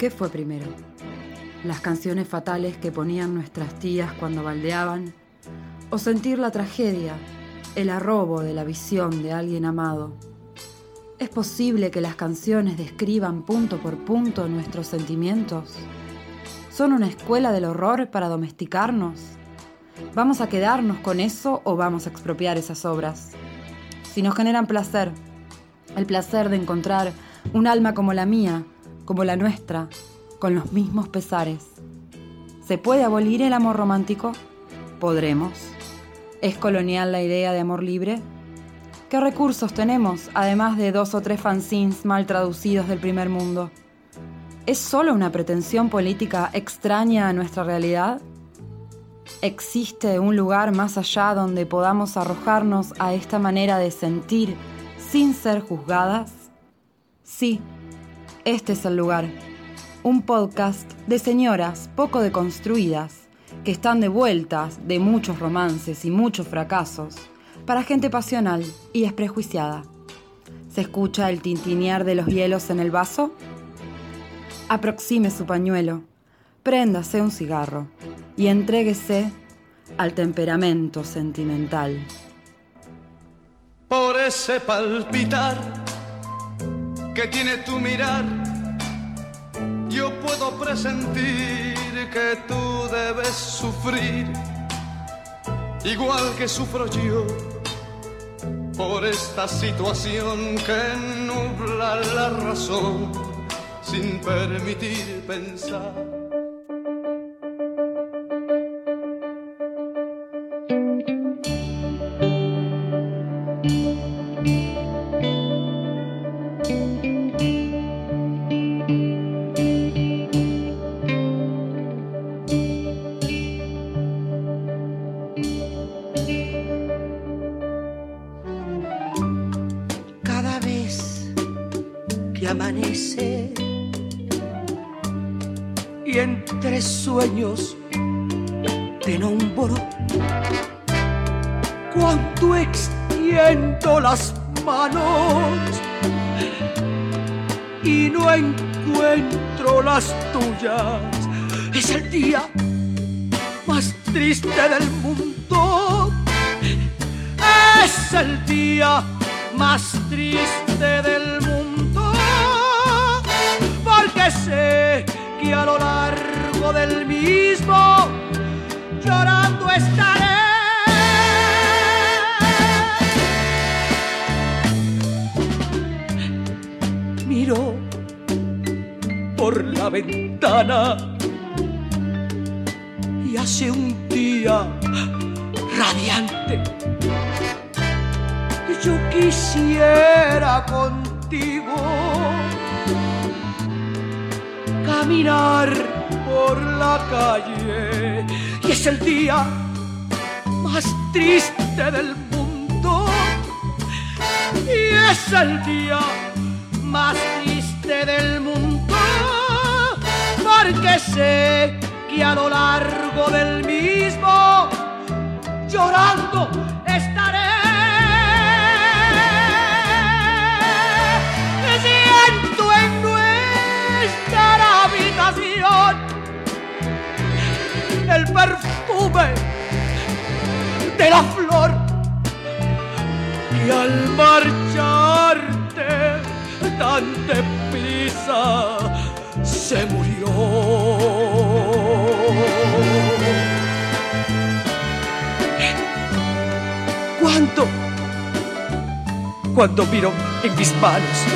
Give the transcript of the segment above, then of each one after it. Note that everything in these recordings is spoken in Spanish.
¿Qué fue primero? ¿Las canciones fatales que ponían nuestras tías cuando baldeaban? ¿O sentir la tragedia, el arrobo de la visión de alguien amado? ¿Es posible que las canciones describan punto por punto nuestros sentimientos? ¿Son una escuela del horror para domesticarnos? ¿Vamos a quedarnos con eso o vamos a expropiar esas obras? Si nos generan placer, el placer de encontrar un alma como la mía, como la nuestra, con los mismos pesares. ¿Se puede abolir el amor romántico? Podremos. ¿Es colonial la idea de amor libre? ¿Qué recursos tenemos, además de dos o tres fanzines mal traducidos del primer mundo? ¿Es solo una pretensión política extraña a nuestra realidad? ¿Existe un lugar más allá donde podamos arrojarnos a esta manera de sentir sin ser juzgadas? Sí, este es el lugar. Un podcast de señoras poco deconstruidas que están de vueltas de muchos romances y muchos fracasos para gente pasional y desprejuiciada. ¿Se escucha el tintinear de los hielos en el vaso? Aproxime su pañuelo, préndase un cigarro y entréguese al temperamento sentimental. Por ese palpitar que tiene tu mirar, yo puedo presentir que tú debes sufrir, igual que sufro yo, por esta situación que nubla la razón sin permitir pensar. Llorando estaré. Miro por la ventana y hace un día radiante. Yo quisiera contigo caminar la calle y es el día más triste del mundo. Y es el día más triste del mundo porque sé que a lo largo del mismo llorando el perfume de la flor y al marcharte tan deprisa se murió. ¿Cuánto? Cuando miro en mis manos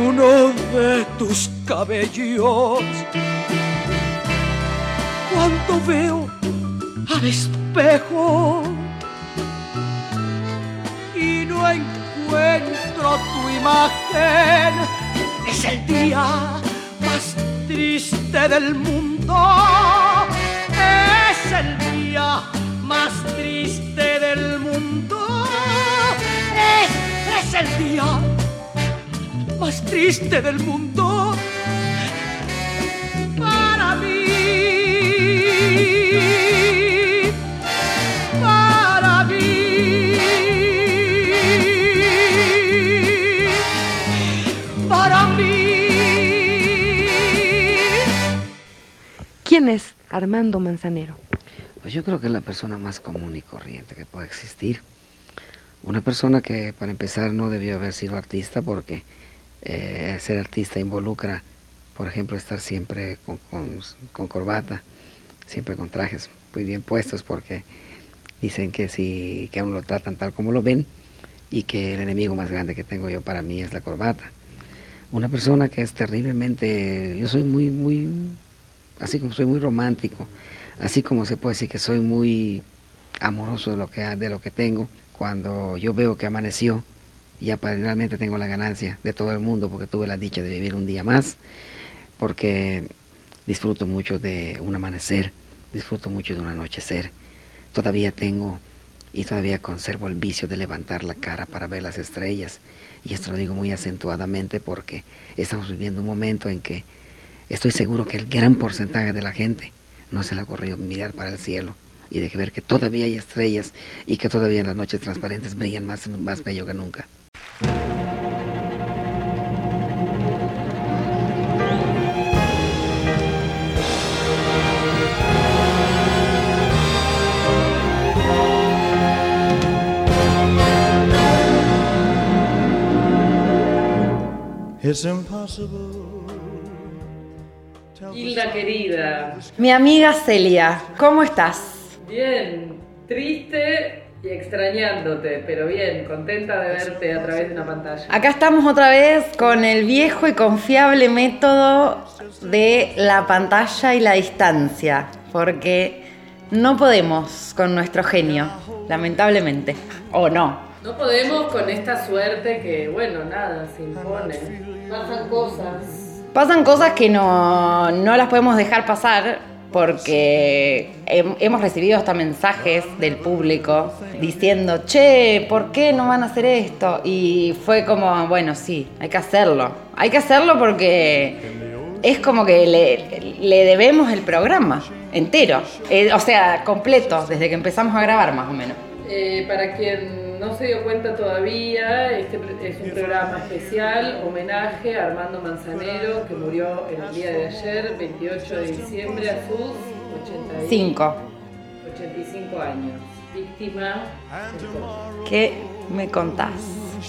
uno de tus cabellos, cuando veo al espejo y no encuentro tu imagen, es el día más triste del mundo. Es el día más triste del mundo. Es, es el día más triste del mundo. ¿Quién es Armando Manzanero? Pues yo creo que es la persona más común y corriente que puede existir. Una persona que para empezar no debió haber sido artista porque eh, ser artista involucra, por ejemplo, estar siempre con, corbata, siempre con trajes muy bien puestos porque dicen que si que aún lo tratan tal como lo ven y que el enemigo más grande que tengo yo para mí es la corbata. Una persona que es terriblemente, yo soy muy, muy, así como soy muy romántico, así como se puede decir que soy muy amoroso de lo que, de lo que tengo, cuando yo veo que amaneció, ya realmente tengo la ganancia de todo el mundo porque tuve la dicha de vivir un día más, porque disfruto mucho de un amanecer, disfruto mucho de un anochecer. Todavía tengo y todavía conservo el vicio de levantar la cara para ver las estrellas. Y esto lo digo muy acentuadamente porque estamos viviendo un momento en que estoy seguro que el gran porcentaje de la gente no se le ha ocurrido mirar para el cielo y de ver que todavía hay estrellas y que todavía en las noches transparentes brillan más, más bello que nunca. Hilda querida. Mi amiga Celia, ¿cómo estás? Bien, triste y extrañándote, pero bien, contenta de verte a través de una pantalla. Acá estamos otra vez con el viejo y confiable método de la pantalla y la distancia, porque no podemos con nuestro genio, lamentablemente, o no. No podemos con esta suerte que, bueno, nada, se impone. Pasan cosas. Pasan cosas que no, no las podemos dejar pasar porque hemos recibido hasta mensajes del público diciendo, che, ¿por qué no van a hacer esto? Y fue como, bueno, sí, hay que hacerlo. Hay que hacerlo porque es como que le, debemos el programa entero, eh, o sea, completo, desde que empezamos a grabar más o menos. Eh, para quien no se dio cuenta todavía, este es un programa especial, homenaje a Armando Manzanero, que murió el día de ayer, 28 de diciembre, a sus 85, 85 años. Víctima. ¿Qué me contás?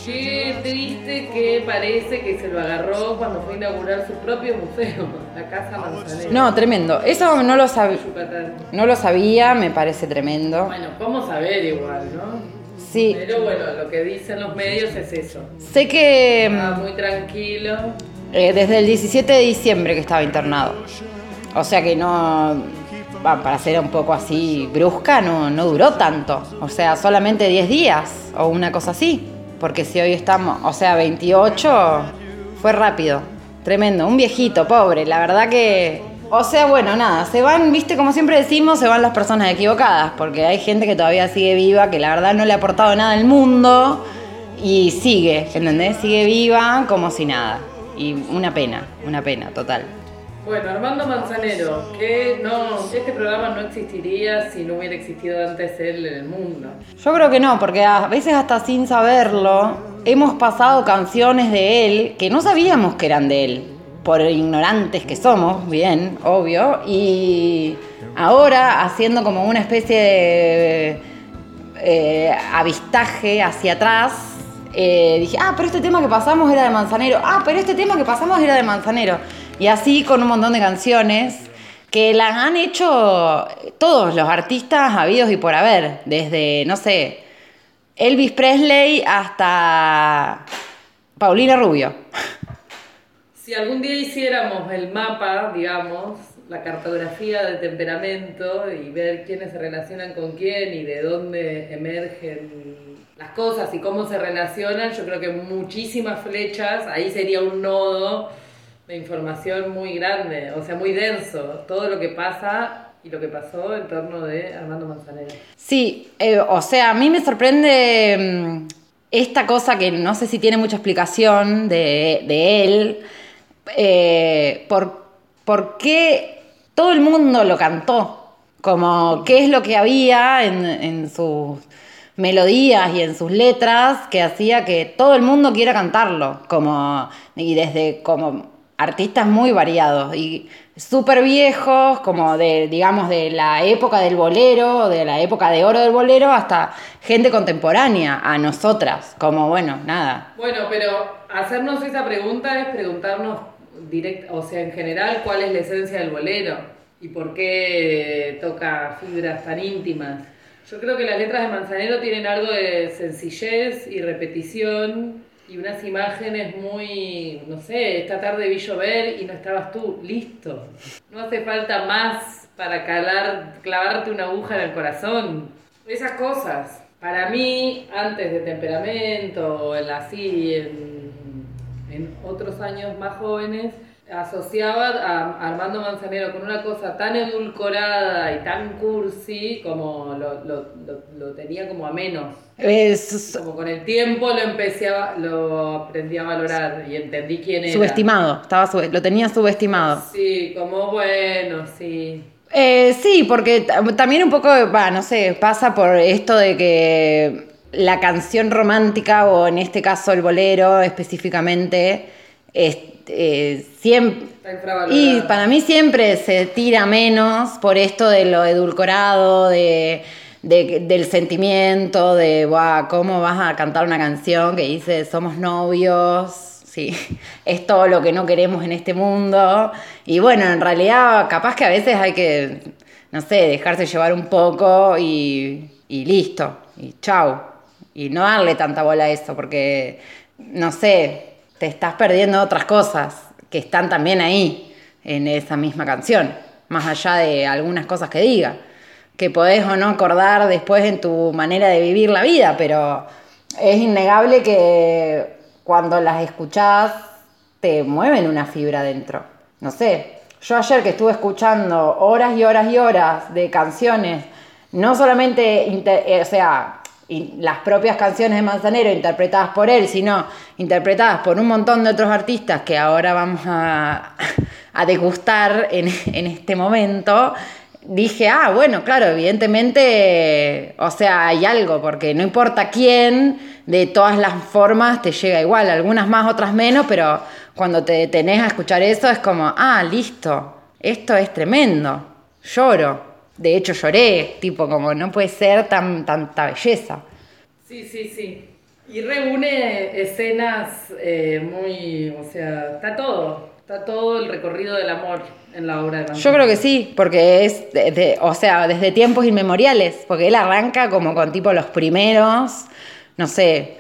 Qué triste que parece que se lo agarró cuando fue a inaugurar su propio museo, la Casa Manzanero. No, tremendo. Eso no lo sabía. No lo sabía, me parece tremendo. Bueno, ¿cómo saber igual, no? Sí. Pero bueno, lo que dicen los medios es eso. Sé que... Estaba muy tranquilo. Eh, desde el 17 de diciembre que estaba internado. O sea que no... para ser un poco así brusca, no, no duró tanto. O sea, solamente 10 días o una cosa así. Porque si hoy estamos, o sea, 28, fue rápido. Tremendo. Un viejito, pobre. La verdad que o sea, bueno, nada, se van, viste, como siempre decimos, se van las personas equivocadas, porque hay gente que todavía sigue viva, que la verdad no le ha aportado nada al mundo y sigue, ¿entendés? Sigue viva como si nada. Y una pena, una pena, total. Bueno, Armando Manzanero, que no, este programa no existiría si no hubiera existido antes él en el mundo. Yo creo que no, porque a veces hasta sin saberlo hemos pasado canciones de él que no sabíamos que eran de él por ignorantes que somos, bien, obvio, y ahora haciendo como una especie de eh, avistaje hacia atrás, eh, dije, ah, pero este tema que pasamos era de Manzanero, ah, pero este tema que pasamos era de Manzanero, y así con un montón de canciones que las han hecho todos los artistas habidos y por haber, desde, no sé, Elvis Presley hasta Paulina Rubio si algún día hiciéramos el mapa, digamos, la cartografía del temperamento y ver quiénes se relacionan con quién y de dónde emergen las cosas y cómo se relacionan, yo creo que muchísimas flechas, ahí sería un nodo de información muy grande, o sea, muy denso, todo lo que pasa y lo que pasó en torno de Armando Manzanero. Sí, eh, o sea, a mí me sorprende mm, esta cosa que no sé si tiene mucha explicación de, de él, eh, por, por qué todo el mundo lo cantó, como qué es lo que había en, sus melodías y en sus letras que hacía que todo el mundo quiera cantarlo, como, y desde como artistas muy variados y súper viejos, como de, digamos, de la época del bolero, de la época de oro del bolero, hasta gente contemporánea, a nosotras, como bueno, nada. Bueno, pero hacernos esa pregunta es preguntarnos direct, o sea, en general, cuál es la esencia del bolero y por qué toca fibras tan íntimas. Yo creo que las letras de Manzanero tienen algo de sencillez y repetición y unas imágenes muy, no sé, esta tarde vi llover y no estabas tú, listo. No hace falta más para calar, clavarte una aguja en el corazón. Esas cosas. Para mí, antes de temperamento, en así, en, en otros años más jóvenes, asociaba a Armando Manzanero con una cosa tan edulcorada y tan cursi como lo, lo, lo, tenía como a menos. Es... Como con el tiempo lo empecé a, lo aprendí a valorar y entendí quién era. Subestimado, estaba lo tenía subestimado. Sí, como bueno, sí. Eh, sí, porque también un poco, no sé, pasa por esto de que la canción romántica, o en este caso el bolero específicamente, es, eh, siempre... Y para mí siempre se tira menos por esto de lo edulcorado, de, del sentimiento, de, ¿cómo vas a cantar una canción que dice somos novios? Sí, es todo lo que no queremos en este mundo. Y bueno, en realidad capaz que a veces hay que, no sé, dejarse llevar un poco y, y listo, y chau. Y no darle tanta bola a eso, porque, no sé, te estás perdiendo otras cosas que están también ahí en esa misma canción, más allá de algunas cosas que diga, que podés o no acordar después en tu manera de vivir la vida, pero es innegable que cuando las escuchás te mueven una fibra dentro. No sé, yo ayer que estuve escuchando horas y horas y horas de canciones, no solamente, eh, o sea, las propias canciones de Manzanero interpretadas por él, sino interpretadas por un montón de otros artistas que ahora vamos a, degustar en, este momento, dije, ah, bueno, claro, evidentemente, o sea, hay algo, porque no importa quién, de todas las formas te llega igual, algunas más, otras menos, pero cuando te detenés a escuchar eso es como, ah, listo, esto es tremendo, lloro. De hecho lloré, tipo como no puede ser tan tanta belleza. Sí, sí, sí. Y reúne escenas eh, muy, o sea, está todo, está todo el recorrido del amor en la obra de Yo creo que sí, porque es, de, o sea, desde tiempos inmemoriales, porque él arranca como con tipo los primeros, no sé,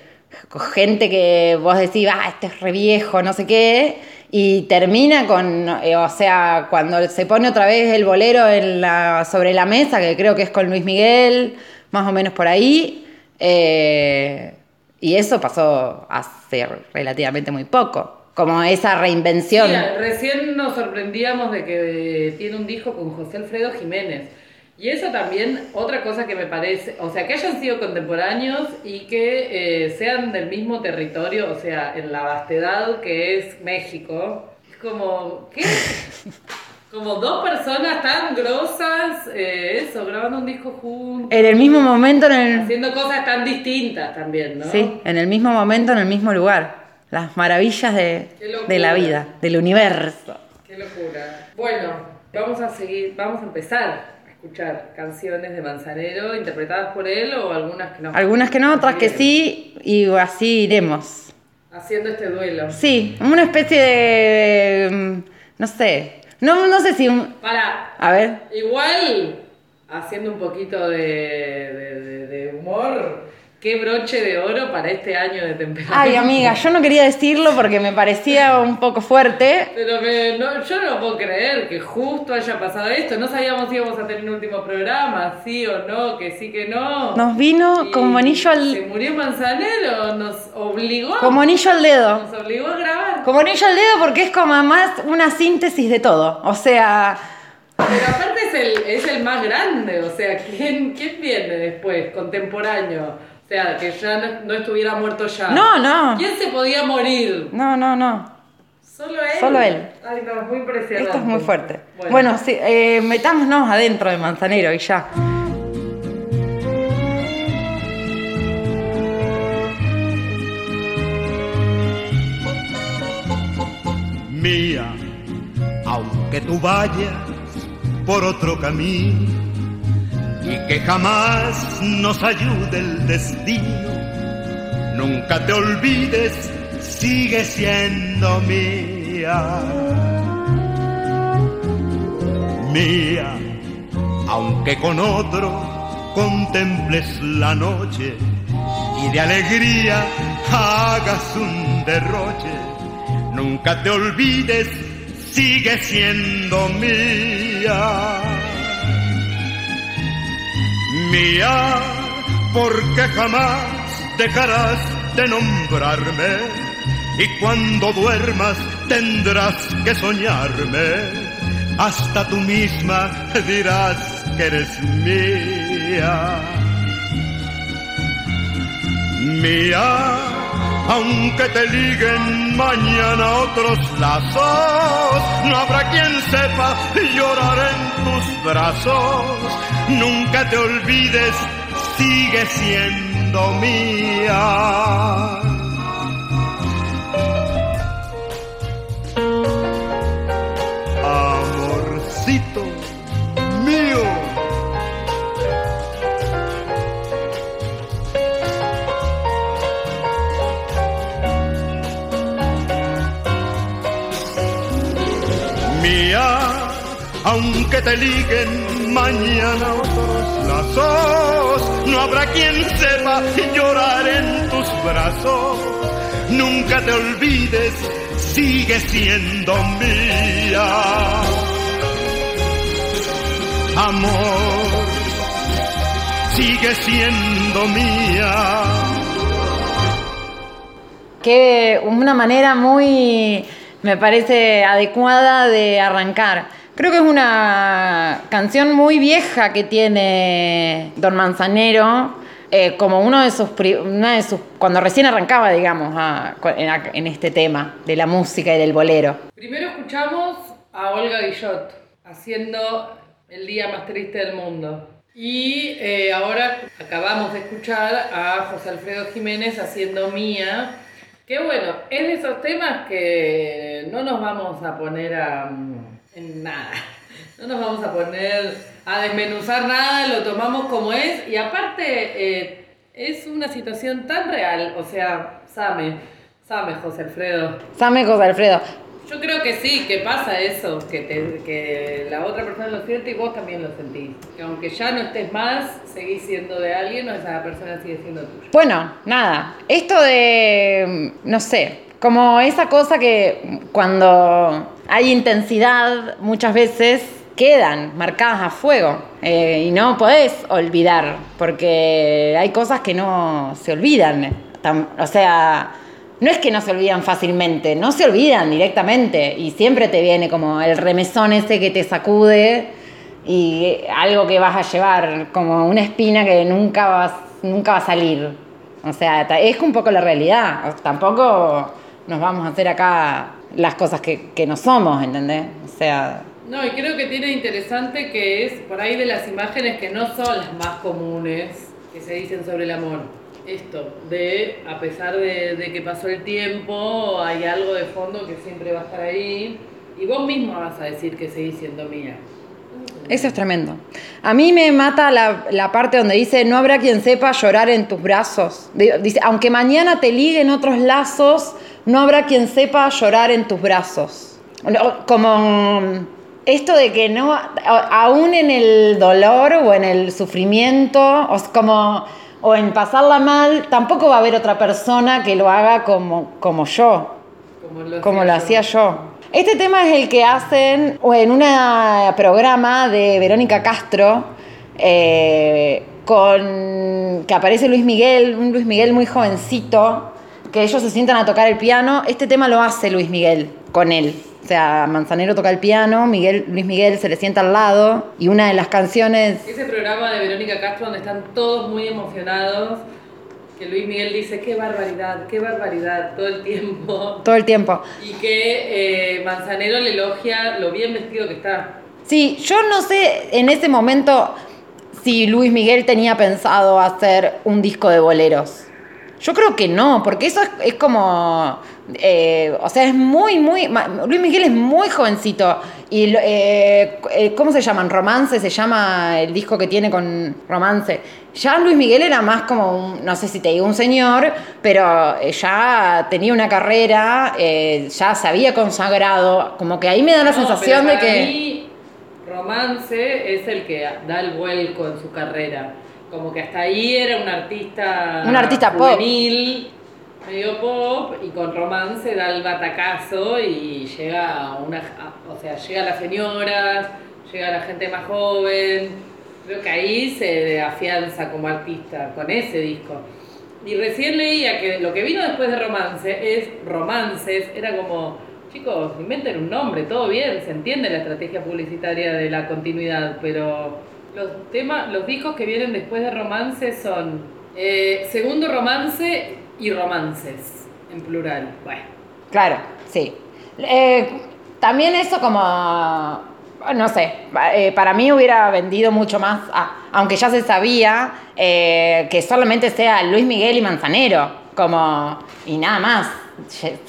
gente que vos decís, ah, este es re viejo, no sé qué, y termina con, eh, o sea, cuando se pone otra vez el bolero en la, sobre la mesa, que creo que es con Luis Miguel, más o menos por ahí, eh, y eso pasó hace relativamente muy poco, como esa reinvención. recién nos sorprendíamos de que tiene un disco con José Alfredo Jiménez. Y eso también, otra cosa que me parece, o sea, que hayan sido contemporáneos y que eh, sean del mismo territorio, o sea, en la vastedad que es México. Es como, ¿qué? Como dos personas tan grosas, eh, eso, grabando un disco juntos. En el mismo momento, en el... Haciendo cosas tan distintas también, ¿no? Sí, en el mismo momento, en el mismo lugar. Las maravillas de, de la vida, del universo. Qué locura. Bueno, vamos a seguir, vamos a empezar escuchar canciones de Manzanero interpretadas por él o algunas que no. Algunas que no, otras que sí, y así iremos. Haciendo este duelo. Sí, una especie de. Mm, no sé. No, no sé si. Para. A ver. Igual, haciendo un poquito de, de, de humor Qué broche de oro para este año de temperatura. Ay, amiga, yo no quería decirlo porque me parecía un poco fuerte. Pero no, yo no lo puedo creer que justo haya pasado esto. No sabíamos si íbamos a tener un último programa, sí o no, que sí que no. Nos vino como anillo al. Se murió Manzanero, nos obligó. Como anillo al dedo. Nos obligó a grabar. Como anillo al dedo porque es como más una síntesis de todo. O sea. Pero aparte es el, es el más grande, o sea, ¿quién, ¿quién viene después? Contemporáneo sea, que ya no, estuviera muerto ya. No, no. ¿Quién se podía morir? No, no, no. Solo él. Solo él. Ay, no, muy impresionante. Esto es muy fuerte. Bueno, sí, eh, metámonos adentro de Manzanero y ya. Mía, aunque tú vayas por otro camino y que jamás nos ayude el destino, nunca te olvides, sigue siendo mía. Mía, aunque con otro contemples la noche y de alegría hagas un derroche, nunca te olvides, sigue siendo mía. Mía, porque jamás dejarás de nombrarme y cuando duermas tendrás que soñarme. Hasta tú misma dirás que eres mía. Mía, aunque te liguen mañana otros lazos, no habrá quien sepa llorar en tus brazos. Nunca te olvides, sigue siendo mía. Aunque te liguen mañana otros lazos, no habrá quien sepa llorar en tus brazos. Nunca te olvides, sigue siendo mía. Amor, sigue siendo mía. Que una manera muy, me parece, adecuada de arrancar. Creo que es una canción muy vieja que tiene Don Manzanero, eh, como uno de sus, una de sus, cuando recién arrancaba, digamos, en, este tema de la música y del bolero. Primero escuchamos a Olga Guillot haciendo El día más triste del mundo. Y eh, ahora acabamos de escuchar a José Alfredo Jiménez haciendo Mía. Que bueno, es de esos temas que no nos vamos a poner a, en nada. No nos vamos a poner a desmenuzar nada, lo tomamos como es. Y aparte, eh, es una situación tan real. O sea, Same, Same, José Alfredo. Same José Alfredo. Yo creo que sí, que pasa eso, que, te- que la otra persona lo siente y vos también lo sentís. Que aunque ya no estés más, seguís siendo de alguien o esa persona sigue siendo tuya. Bueno, nada, esto de, no sé, como esa cosa que cuando hay intensidad muchas veces quedan marcadas a fuego eh, y no podés olvidar, porque hay cosas que no se olvidan. O sea, no es que no se olvidan fácilmente, no se olvidan directamente y siempre te viene como el remesón ese que te sacude y algo que vas a llevar, como una espina que nunca, vas, nunca va a salir. O sea, es un poco la realidad. Tampoco nos vamos a hacer acá las cosas que, que no somos, ¿entendés? O sea, No, y creo que tiene interesante que es por ahí de las imágenes que no son las más comunes que se dicen sobre el amor. Esto, de a pesar de, de que pasó el tiempo, hay algo de fondo que siempre va a estar ahí. Y vos misma vas a decir que seguís siendo mía. eso es tremendo. A mí me mata la, la parte donde dice, no habrá quien sepa llorar en tus brazos. Di- Dice, aunque mañana te liguen otros lazos, no habrá quien sepa llorar en tus brazos. Como esto de que no, aún en el dolor o en el sufrimiento, o, como, o en pasarla mal, tampoco va a haber otra persona que lo haga como, como yo Como lo, como lo hacía hacía yo. Este tema es el que hacen o en un programa de Verónica Castro eh, con que aparece Luis Miguel, un Luis Miguel muy jovencito, que ellos se sientan a tocar el piano. Este tema lo hace Luis Miguel con él. O sea, Manzanero toca el piano, Miguel, Luis Miguel se le sienta al lado y una de las canciones Ese programa de Verónica Castro donde están todos muy emocionados, que Luis Miguel dice, qué barbaridad, qué barbaridad, todo el tiempo. todo el tiempo. Y que eh, Manzanero le elogia lo bien vestido que está. Sí, yo no sé en ese momento si Luis Miguel tenía pensado hacer un disco de boleros. Yo creo que no, porque eso es, es como. eh, o sea, es muy, muy. Luis Miguel es muy jovencito. Y, lo- eh, eh, ¿cómo se llaman? Romance, se llama el disco que tiene con Romance. Ya Luis Miguel era más como, un, no sé si te digo un señor, pero eh, ya tenía una carrera, eh, ya se había consagrado. Como que ahí me da la No, sensación pero de que. mí, Romance es el que da el vuelco en su carrera. Como que hasta ahí era un artista. Un artista pop. medio pop, y con Romance da el batacazo y llega a una. a- o sea, llega a las señoras, llega a la gente más joven. Creo que ahí se afianza como artista con ese disco. Y recién leía que lo que vino después de Romance es Romances, era como, chicos, inventen un nombre, todo bien, se entiende la estrategia publicitaria de la continuidad, pero los temas, los discos que vienen después de Romance son eh, Segundo Romance y Romances, en plural. Bueno, Claro, sí. Eh, también eso como, no sé, eh, para mí hubiera vendido mucho más, ah, aunque ya se sabía que solamente sea Luis Miguel y Manzanero, como, y nada más.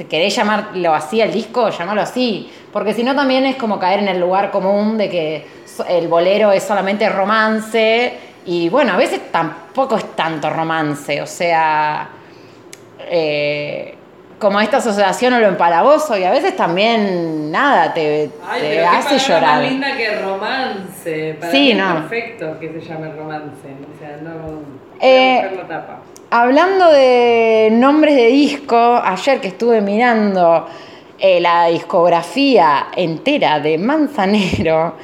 Querés llamarlo así al disco, llamalo así, porque si no también es como caer en el lugar común de que el bolero es solamente romance, y bueno, a veces tampoco es tanto romance, o sea eh, como esta asociación o lo empalagoso y a veces también nada te, Ay, te pero qué hace palabra llorar. más linda que romance. Para Sí, mí es no. perfecto que se llame romance. O sea, no. Eh, tapa. Hablando de nombres de disco, ayer que estuve mirando eh, la discografía entera de Manzanero,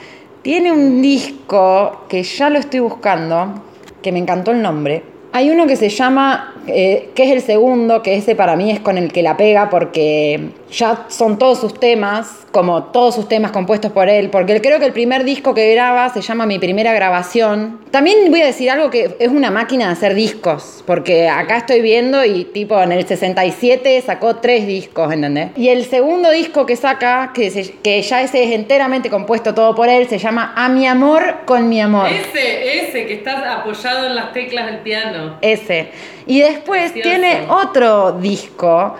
tiene un disco que ya lo estoy buscando, que me encantó el nombre. Hay uno que se llama, eh, que es el segundo, que ese para mí es con el que la pega porque ya son todos sus temas, como todos sus temas compuestos por él, porque creo que el primer disco que graba se llama Mi Primera Grabación. También voy a decir algo que es una máquina de hacer discos, porque acá estoy viendo y tipo en el 67 sacó tres discos, ¿entendés? Y el segundo disco que saca, que, se- que ya ese es enteramente compuesto todo por él, se llama A mi amor con mi amor. Ese, ese que está apoyado en las teclas del piano. Ese. Y después Precioso. tiene otro disco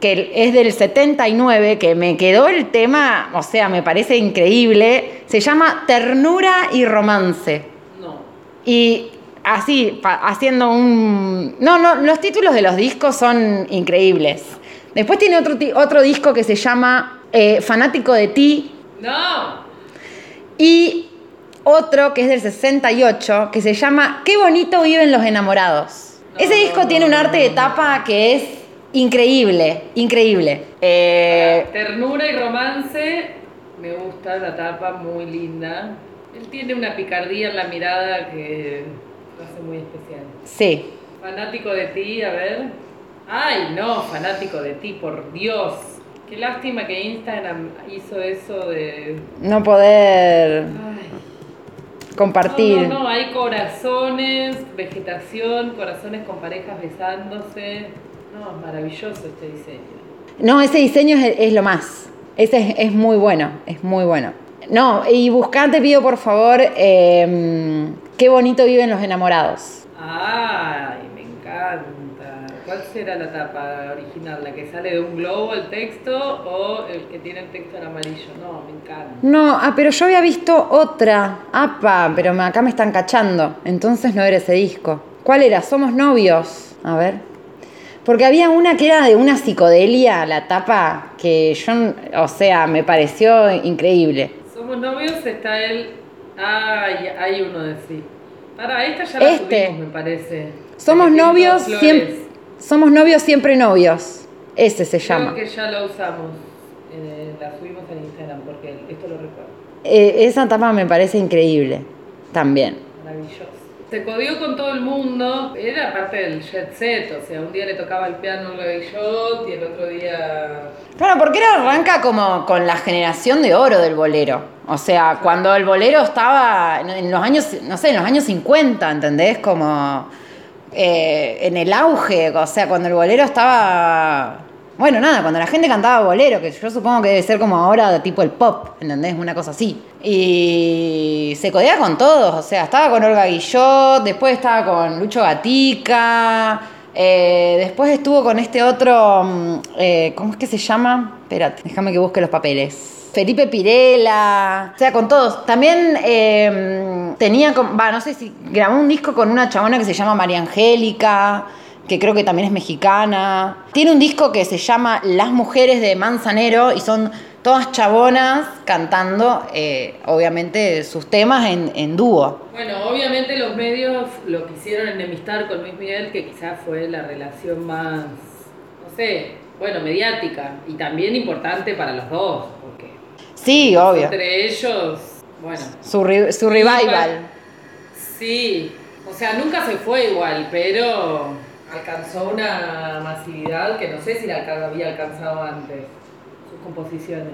que es del 79, que me quedó el tema, o sea, me parece increíble. Se llama Ternura y Romance. No. Y así, haciendo un... No, no, los títulos de los discos son increíbles. Después tiene otro, otro disco que se llama eh, Fanático de ti, No. y otro que es del 68, que se llama Qué bonito viven los enamorados. Ese disco tiene un arte de tapa que es increíble, increíble. Eh, Ternura y romance. Me gusta la tapa, muy linda. Él tiene una picardía en la mirada que lo hace muy especial. sí, Fanático de ti, a ver. Ay, no, fanático de ti, por Dios. Qué lástima que Instagram hizo eso de. no poder Ay. compartir. No, no, no, hay corazones, vegetación, corazones con parejas besándose. No, es maravilloso este diseño. No, ese diseño es, es lo más. Ese es, es muy bueno, es muy bueno. No, y buscá, te pido por favor, eh, Qué bonito viven los enamorados. Ay, me encanta. ¿Cuál será la tapa original? ¿La que sale de un globo el texto o el que tiene el texto en amarillo? No, me encanta. No, ah, pero yo había visto otra. Apa, pero acá me están cachando. Entonces no era ese disco. ¿Cuál era? Somos novios. A ver. Porque había una que era de una psicodelia, la tapa, que yo, o sea, me pareció increíble. Somos novios, está el. Ay, hay uno de sí. Para, esta ya la Este. me parece. Somos novios, siempre, somos novios, siempre novios. Ese se Creo llama. que ya la usamos. eh, la subimos en Instagram porque esto lo recuerdo. Eh, esa tapa me parece increíble. También. Maravilloso. Se codió con todo el mundo. Era parte del jet set. O sea, un día le tocaba el piano a Olga Guillot y el otro día. Claro, porque era arranca como con la generación de oro del bolero. O sea, cuando el bolero estaba en- en los años, no sé, en los años 50, ¿entendés? Como eh, en el auge, o sea, cuando el bolero estaba... Bueno, nada, cuando la gente cantaba bolero, que yo supongo que debe ser como ahora tipo el pop, ¿entendés? Una cosa así. Y se codea con todos, o sea, estaba con Olga Guillot, después estaba con Lucho Gatica, Eh, después estuvo con este otro, mm, eh, ¿cómo es que se llama? Espérate, déjame que busque los papeles. Felipe Pirela, o sea, con todos. También eh, tenía, con- va, no sé si grabó un disco con una chabona que se llama María Angélica, que creo que también es mexicana. Tiene un disco que se llama Las Mujeres de Manzanero y son todas chabonas cantando, eh, obviamente, sus temas en, en dúo. Bueno, obviamente los medios lo quisieron enemistar con Luis Miguel, que quizás fue la relación más, no sé, bueno, mediática y también importante para los dos, porque Sí, obvio. entre ellos, bueno, Su, su revival. sí, o sea, nunca se fue igual, pero alcanzó una masividad que no sé si la había alcanzado antes, sus composiciones.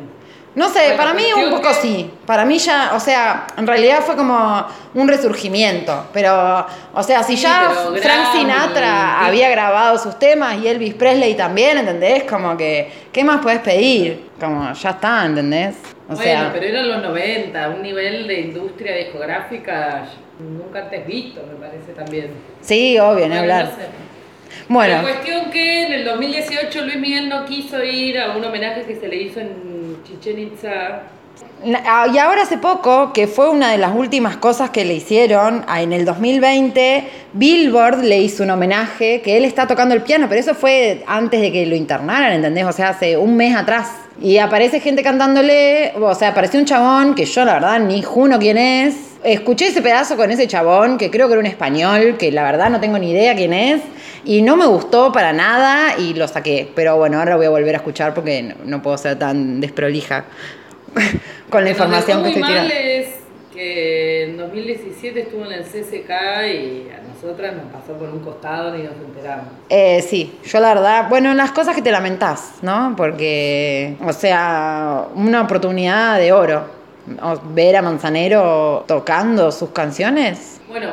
No sé, Bueno, para mí un poco que- sí. Para mí ya, o sea, en realidad fue como un resurgimiento. Pero, o sea, si Sí, ya Frank Sinatra sí. había grabado sus temas y Elvis Presley también, ¿entendés? Como que, ¿qué más puedes pedir? Como, ya está, ¿entendés? O bueno, sea, pero eran los 90, un nivel de industria discográfica nunca antes visto, me parece también. sí, obvio, hablar. no sé. Bueno, La cuestión que en el 2018 Luis Miguel no quiso ir a un homenaje que se le hizo en Chichen Itza. Ah, Y ahora hace poco, que fue una de las últimas cosas que le hicieron, ah, en el 2020, Billboard le hizo un homenaje, que él está tocando el piano, pero eso fue antes de que lo internaran, ¿entendés? O sea, hace un mes atrás. Y aparece gente cantándole, o sea, apareció un chabón que yo la verdad ni juno quién es. Escuché ese pedazo con ese chabón, que creo que era un español, que la verdad no tengo ni idea quién es, y no me gustó para nada y lo saqué. Pero bueno, ahora voy a volver a escuchar porque no, no puedo ser tan desprolija con la información que estoy tirando. es que en 2017 estuvo en el CCK y a nosotras nos pasó por un costado ni nos enteramos. Eh, sí, yo la verdad, bueno, las cosas que te lamentás, ¿no? Porque, o sea, una oportunidad de oro. Ver a Manzanero tocando sus canciones. Bueno,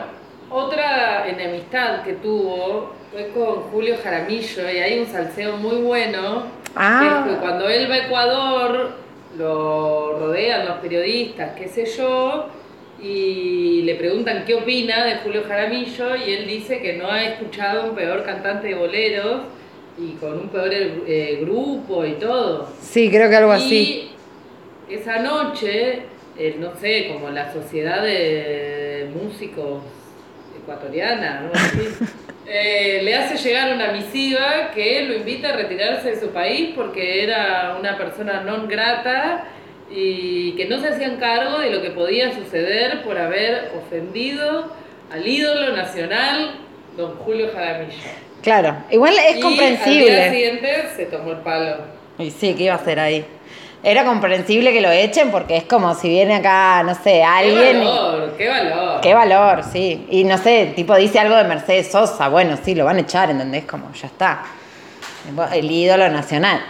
otra enemistad que tuvo fue con Julio Jaramillo y hay un salseo muy bueno. Ah. que es que cuando él va a Ecuador, lo rodean los periodistas, qué sé yo, y le preguntan qué opina de Julio Jaramillo y él dice que no ha escuchado un peor cantante de boleros y con un peor eh, grupo y todo. Sí, creo que algo así. Y esa noche, eh, no sé, como la sociedad de músicos ecuatoriana, ¿no? Eh, le hace llegar una misiva que lo invita a retirarse de su país porque era una persona non grata y que no se hacían cargo de lo que podía suceder por haber ofendido al ídolo nacional, don Julio Jaramillo. Claro, igual es Y Al día comprensible. siguiente se tomó el palo. Y sí, ¿qué iba a hacer ahí? Era comprensible que lo echen porque es como si viene acá, no sé, alguien. Qué y- valor, qué valor. Qué valor, sí. Y no sé, tipo dice algo de Mercedes Sosa, bueno, sí, lo van a echar, ¿entendés? Como ya está. El ídolo nacional.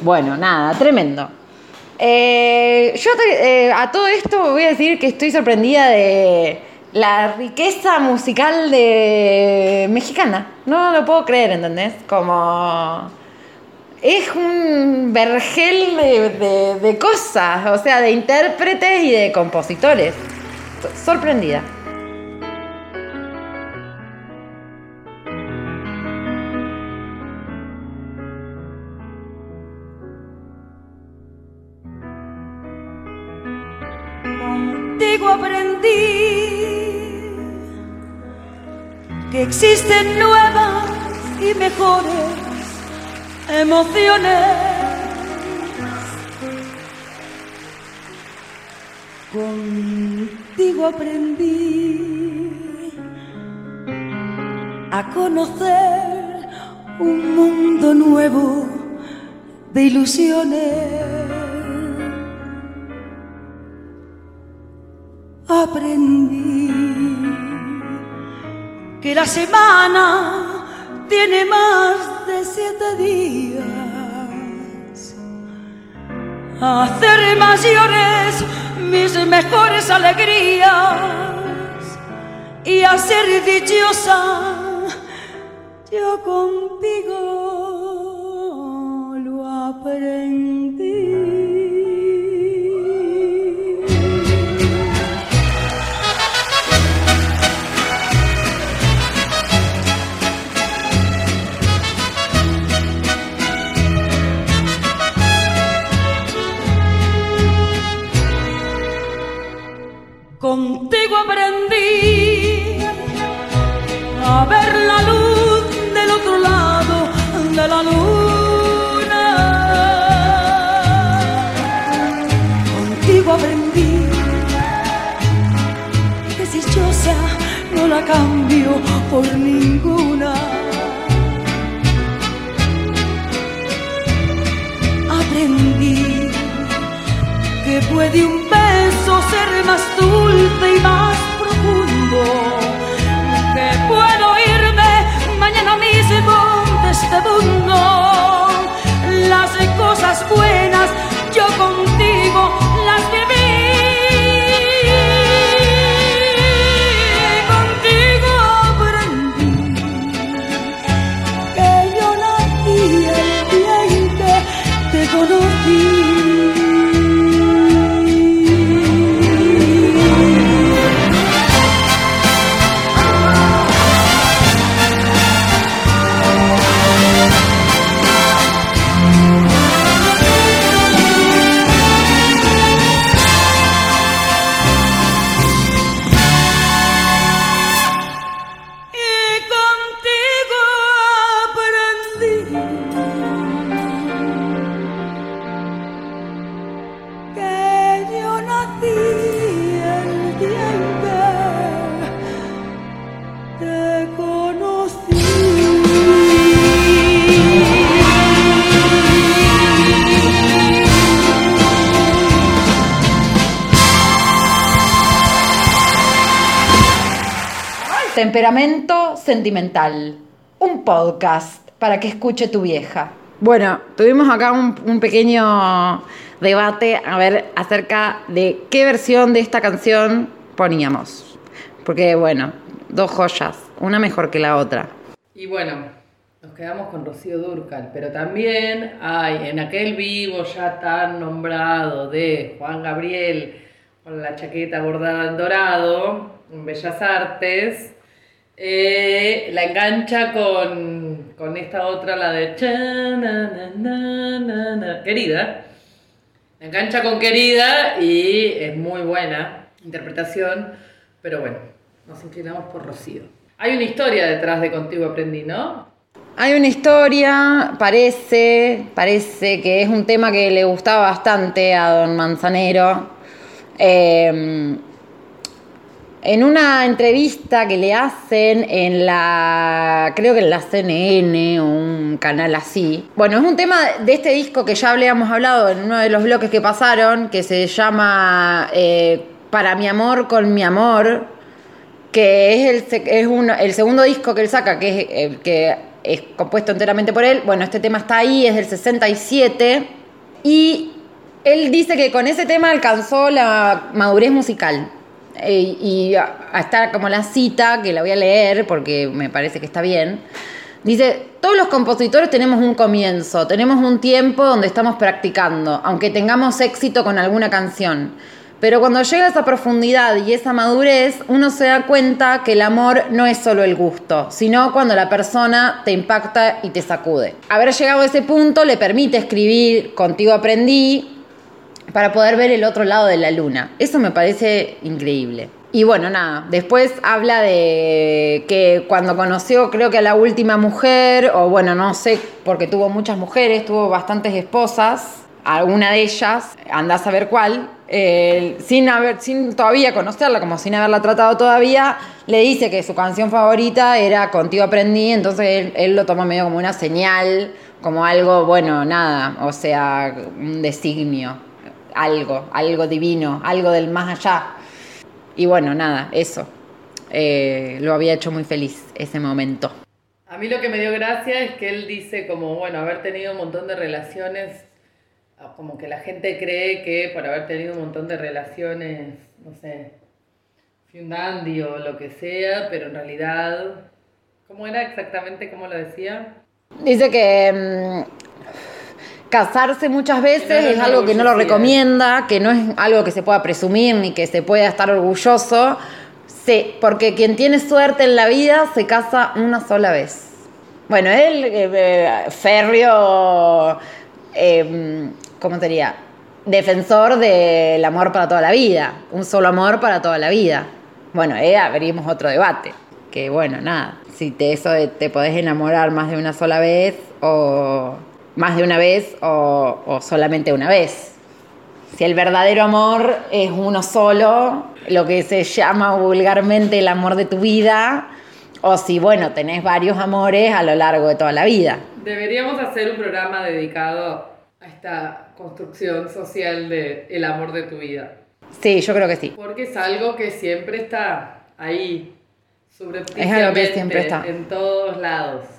Bueno, nada, tremendo. Eh, yo eh, a todo esto voy a decir que estoy sorprendida de la riqueza musical de mexicana. No lo puedo creer, ¿entendés? Como es un vergel de, de- cosas, o sea, de intérpretes y de compositores. So- Sorprendida. Aprendí que existen nuevas y mejores emociones. Contigo aprendí a conocer un mundo nuevo de ilusiones. aprendí que la semana tiene más de siete días. Hacer mayores mis mejores alegrías y a ser dichosa yo contigo lo aprendí. Contigo aprendí a ver la luz del otro lado de la luna. Contigo aprendí que si chosa no la cambio por ninguna. Aprendí que puede un beso ser más dulce y más Temperamento sentimental. Un podcast para que escuche tu vieja. Bueno, tuvimos acá un, un pequeño debate a ver acerca de qué versión de esta canción poníamos. Porque bueno, dos joyas, una mejor que la otra. Y bueno, nos quedamos con Rocío Durcal, pero también hay en aquel vivo ya tan nombrado de Juan Gabriel con la chaqueta bordada en dorado en Bellas Artes, eh, la engancha con, con esta otra, la de Querida. La engancha con Querida y es muy buena interpretación, pero bueno, nos inclinamos por Rocío. Hay una historia detrás de Contigo Aprendí, ¿no? Hay una historia, parece, parece que es un tema que le gustaba bastante a don Manzanero. Eh, en una entrevista que le hacen en la, creo que en la CNN o un canal así. Bueno, es un tema de este disco que ya habíamos hablado en uno de los bloques que pasaron, que se llama eh, Para mi amor con mi amor, que es, el, es el segundo disco que él saca, que es, que es compuesto enteramente por él. Bueno, este tema está ahí, es del 67. Y él dice que con ese tema alcanzó la madurez musical. Eh, y a- hasta como la cita, que la voy a leer porque me parece que está bien. Dice, todos los compositores tenemos un comienzo, tenemos un tiempo donde estamos practicando, aunque tengamos éxito con alguna canción. Pero cuando llega esa profundidad y esa madurez, uno se da cuenta que el amor no es solo el gusto, sino cuando la persona te impacta y te sacude. Haber llegado a ese punto le permite escribir Contigo aprendí, para poder ver el otro lado de la luna. Eso me parece increíble. Y bueno, nada, después habla de que cuando conoció creo que a la última mujer, o bueno, no sé, porque tuvo muchas mujeres, tuvo bastantes esposas, alguna de ellas, andás a ver cuál, eh, sin, haber, sin todavía conocerla, como sin haberla tratado todavía, le dice que su canción favorita era Contigo aprendí, entonces él, él lo toma medio como una señal, como algo, bueno, nada, o sea, un designio algo, algo divino, algo del más allá. Y bueno, nada, eso. Eh, lo había hecho muy feliz ese momento. A mí lo que me dio gracia es que él dice como, bueno, haber tenido un montón de relaciones, como que la gente cree que por haber tenido un montón de relaciones, no sé, fui un dandy o lo que sea, pero en realidad, ¿cómo era exactamente como lo decía? Dice que mm, casarse muchas veces no es algo que no lo recomienda, que no es algo que se pueda presumir ni que se pueda estar orgulloso. Sí, porque quien tiene suerte en la vida se casa una sola vez. Bueno, él, eh, eh, férreo, eh, ¿cómo te diría? defensor del amor para toda la vida, un solo amor para toda la vida. Bueno, ahí abrimos otro debate, que bueno, nada, si te, eso de- te podés enamorar más de una sola vez o más de una vez o, o solamente una vez. Si el verdadero amor es uno solo, lo que se llama vulgarmente el amor de tu vida, o si, bueno, tenés varios amores a lo largo de toda la vida. Deberíamos hacer un programa dedicado a esta construcción social de el amor de tu vida. Sí, yo creo que sí. Porque es algo que siempre está ahí, Es algo que subrepticiamente, siempre está. en todos lados.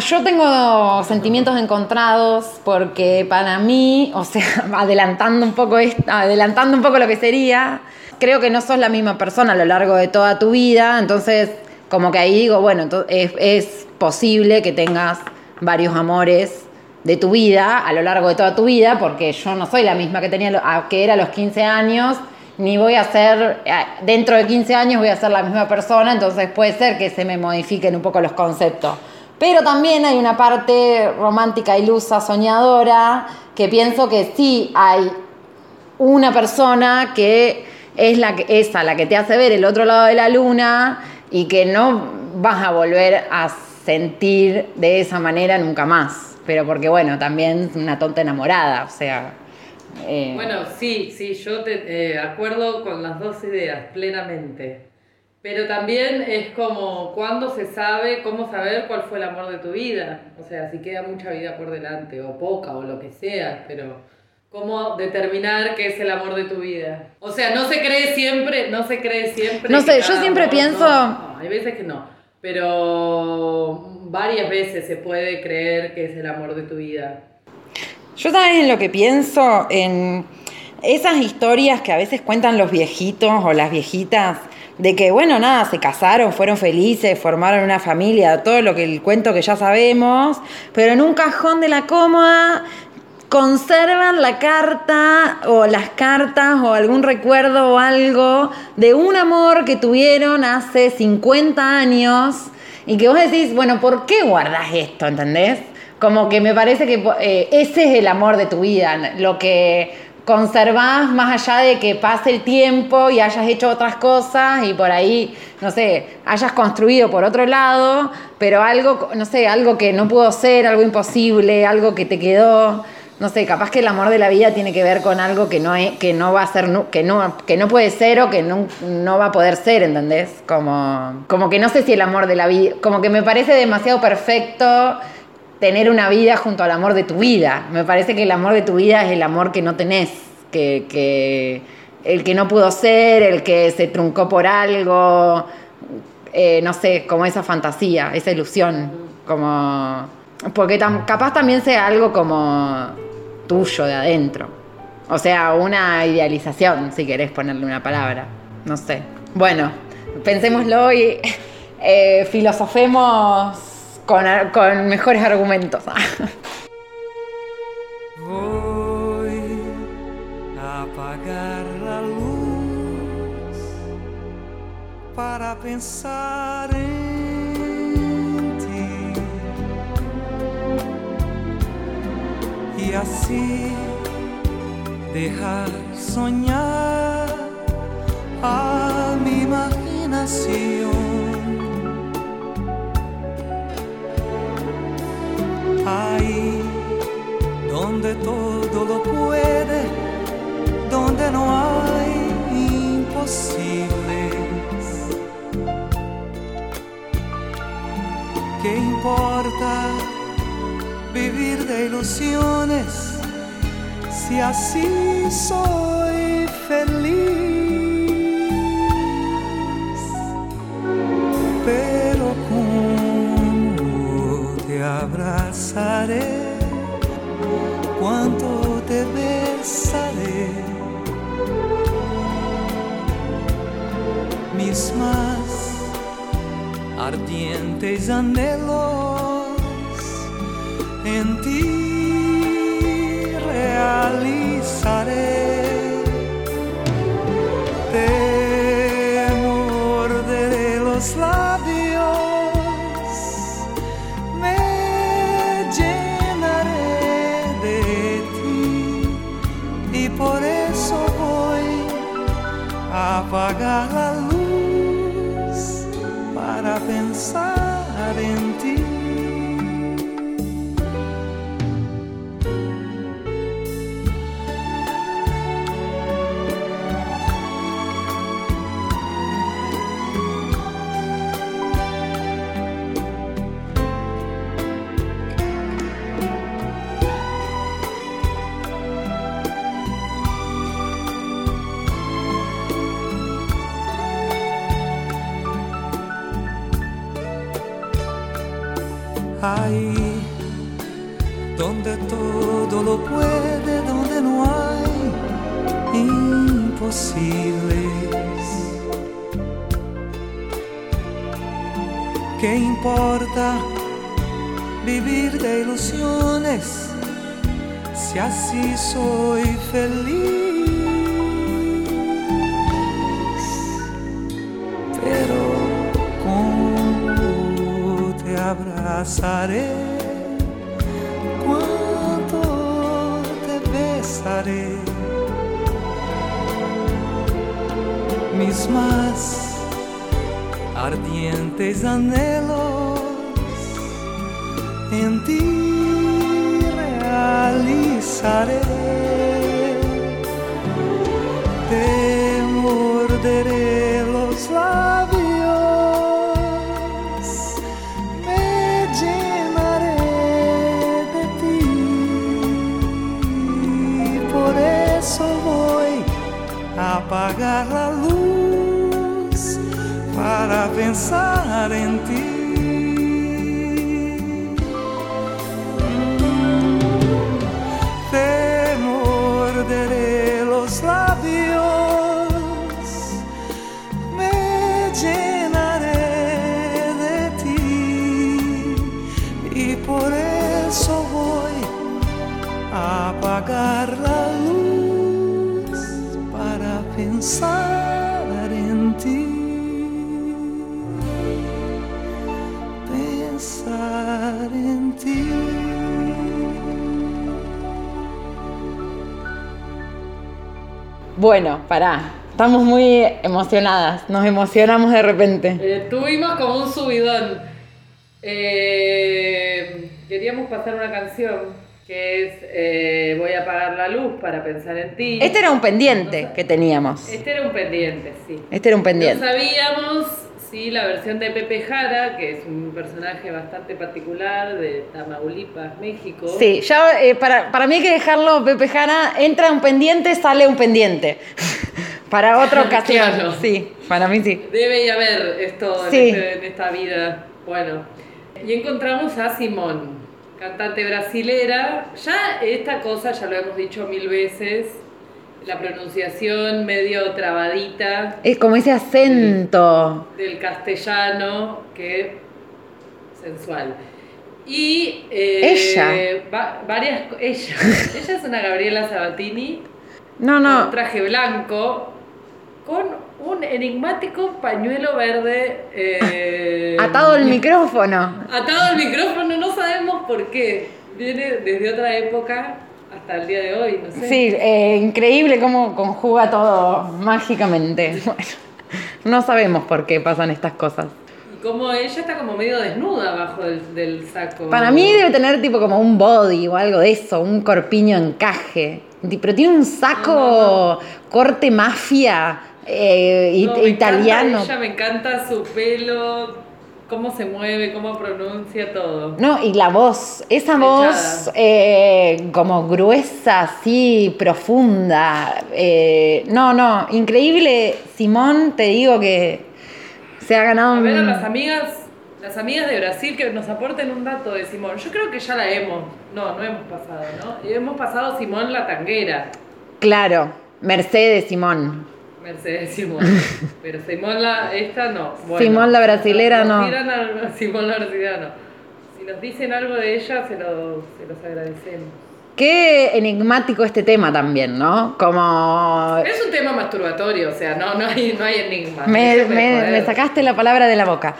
Yo tengo sentimientos encontrados porque para mí, o sea, adelantando un poco esto, adelantando un poco lo que sería, creo que no sos la misma persona a lo largo de toda tu vida, entonces como que ahí digo, bueno, es, es posible que tengas varios amores de tu vida a lo largo de toda tu vida, porque yo no soy la misma que tenía que era a los 15 años, ni voy a ser, dentro de 15 años voy a ser la misma persona, entonces puede ser que se me modifiquen un poco los conceptos. Pero también hay una parte romántica, ilusa, soñadora, que pienso que sí hay una persona que es la que, esa, la que te hace ver el otro lado de la luna y que no vas a volver a sentir de esa manera nunca más. Pero porque, bueno, también una tonta enamorada, o sea... eh, Bueno, sí, sí, yo te eh, acuerdo con las dos ideas plenamente. Pero también es como cuándo se sabe, cómo saber cuál fue el amor de tu vida. O sea, si queda mucha vida por delante, o poca, o lo que sea, pero cómo determinar qué es el amor de tu vida. O sea, no se cree siempre, no se cree siempre. No sé, yo siempre amor- pienso- no, no, hay veces que no. Pero varias veces se puede creer que es el amor de tu vida. Yo sabes en lo que pienso, en esas historias que a veces cuentan los viejitos o las viejitas, de que bueno, nada, se casaron, fueron felices, formaron una familia, todo lo que el cuento que ya sabemos, pero en un cajón de la cómoda conservan la carta o las cartas o algún recuerdo o algo de un amor que tuvieron hace 50 años y que vos decís, bueno, ¿por qué guardas esto? ¿Entendés? Como que me parece que eh, ese es el amor de tu vida, lo que conservás más allá de que pase el tiempo y hayas hecho otras cosas y por ahí, no sé, hayas construido por otro lado, pero algo, no sé, algo que no pudo ser, algo imposible, algo que te quedó, no sé, capaz que el amor de la vida tiene que ver con algo que no, es, que no va a ser, que no, que no puede ser o que no, no va a poder ser, ¿entendés? Como, como que no sé si el amor de la vida, como que me parece demasiado perfecto tener una vida junto al amor de tu vida. Me parece que el amor de tu vida es el amor que no tenés, que, el que no pudo ser, el que se truncó por algo, eh, no sé, como esa fantasía, esa ilusión, como... Porque tam- capaz también sea algo como tuyo de adentro. O sea, una idealización, si querés ponerle una palabra. No sé. Bueno, pensémoslo y eh, filosofemos con, mejores argumentos. Voy a apagar la luz para pensar en ti y así dejar soñar a mi imaginación. Donde todo lo puede, donde no hay imposibles. ¿Qué importa vivir de ilusiones si así soy feliz? Cuánto te besaré. Mis más ardientes anhelos en ti ilusiones si así soy feliz? Pero ¿cómo te abrazaré? ¿Cuánto te besaré? Mis más ardientes anhelos para pensar en ti. Te morderé los labios, me llenaré de ti y por eso voy a apagar la luz para pensar Bueno, pará. Estamos muy emocionadas. Nos emocionamos de repente. Eh, tuvimos como un subidón. Eh, queríamos pasar una canción que es eh, Voy a apagar la luz para pensar en ti. Este era un pendiente que teníamos. Este era un pendiente, sí. Este era un pendiente. No sabíamos si la versión de Pepe Jara, que es un personaje bastante particular de Tamaulipas, México. Sí, ya eh, para, para mí hay que dejarlo, Pepe Jara, entra un pendiente, sale un pendiente. para otra ocasión. Claro. Sí, para mí sí. Debe y haber esto en, Sí. este- en esta vida. Bueno, y encontramos a Simón, cantante brasilera. Ya esta cosa, ya lo hemos dicho mil veces, la pronunciación medio trabadita Es como ese acento. del castellano, que sensual. Y eh, Ella. va- varias ella. ella es una Gabriela Sabatini No, con no. traje blanco con un enigmático pañuelo verde eh, Atado el micrófono. atado al micrófono, no sabemos por qué. Viene desde otra época hasta el día de hoy, no sé. Sí, eh, increíble cómo conjuga todo mágicamente. Bueno, no sabemos por qué pasan estas cosas. Y como ella está como medio desnuda abajo del, del saco. Para mí debe tener tipo como un body o algo de eso, un corpiño encaje. Pero tiene un saco corte mafia eh, italiano. Encanta ella, me encanta su pelo, cómo se mueve, cómo pronuncia todo. No, y la voz, esa voz eh, como gruesa, así, profunda. eh, no, no, increíble. Simón, te digo que se ha ganado A ver a las amigas, las amigas de Brasil que nos aporten un dato de Simón. Yo creo que ya la hemos, no, no hemos pasado, ¿no? Hemos pasado Simón la tanguera, Claro, Mercedes Simón. Mercedes Simón. Pero Simón la, esta no. Bueno, Simón la brasilera, no. Simón la brasilera no. Si nos dicen algo de ella, se, lo, se los agradecemos. Qué enigmático este tema también, ¿no? Como... Es un tema masturbatorio, o sea, no, no, hay, no hay enigma. Me, me sacaste la palabra de la boca.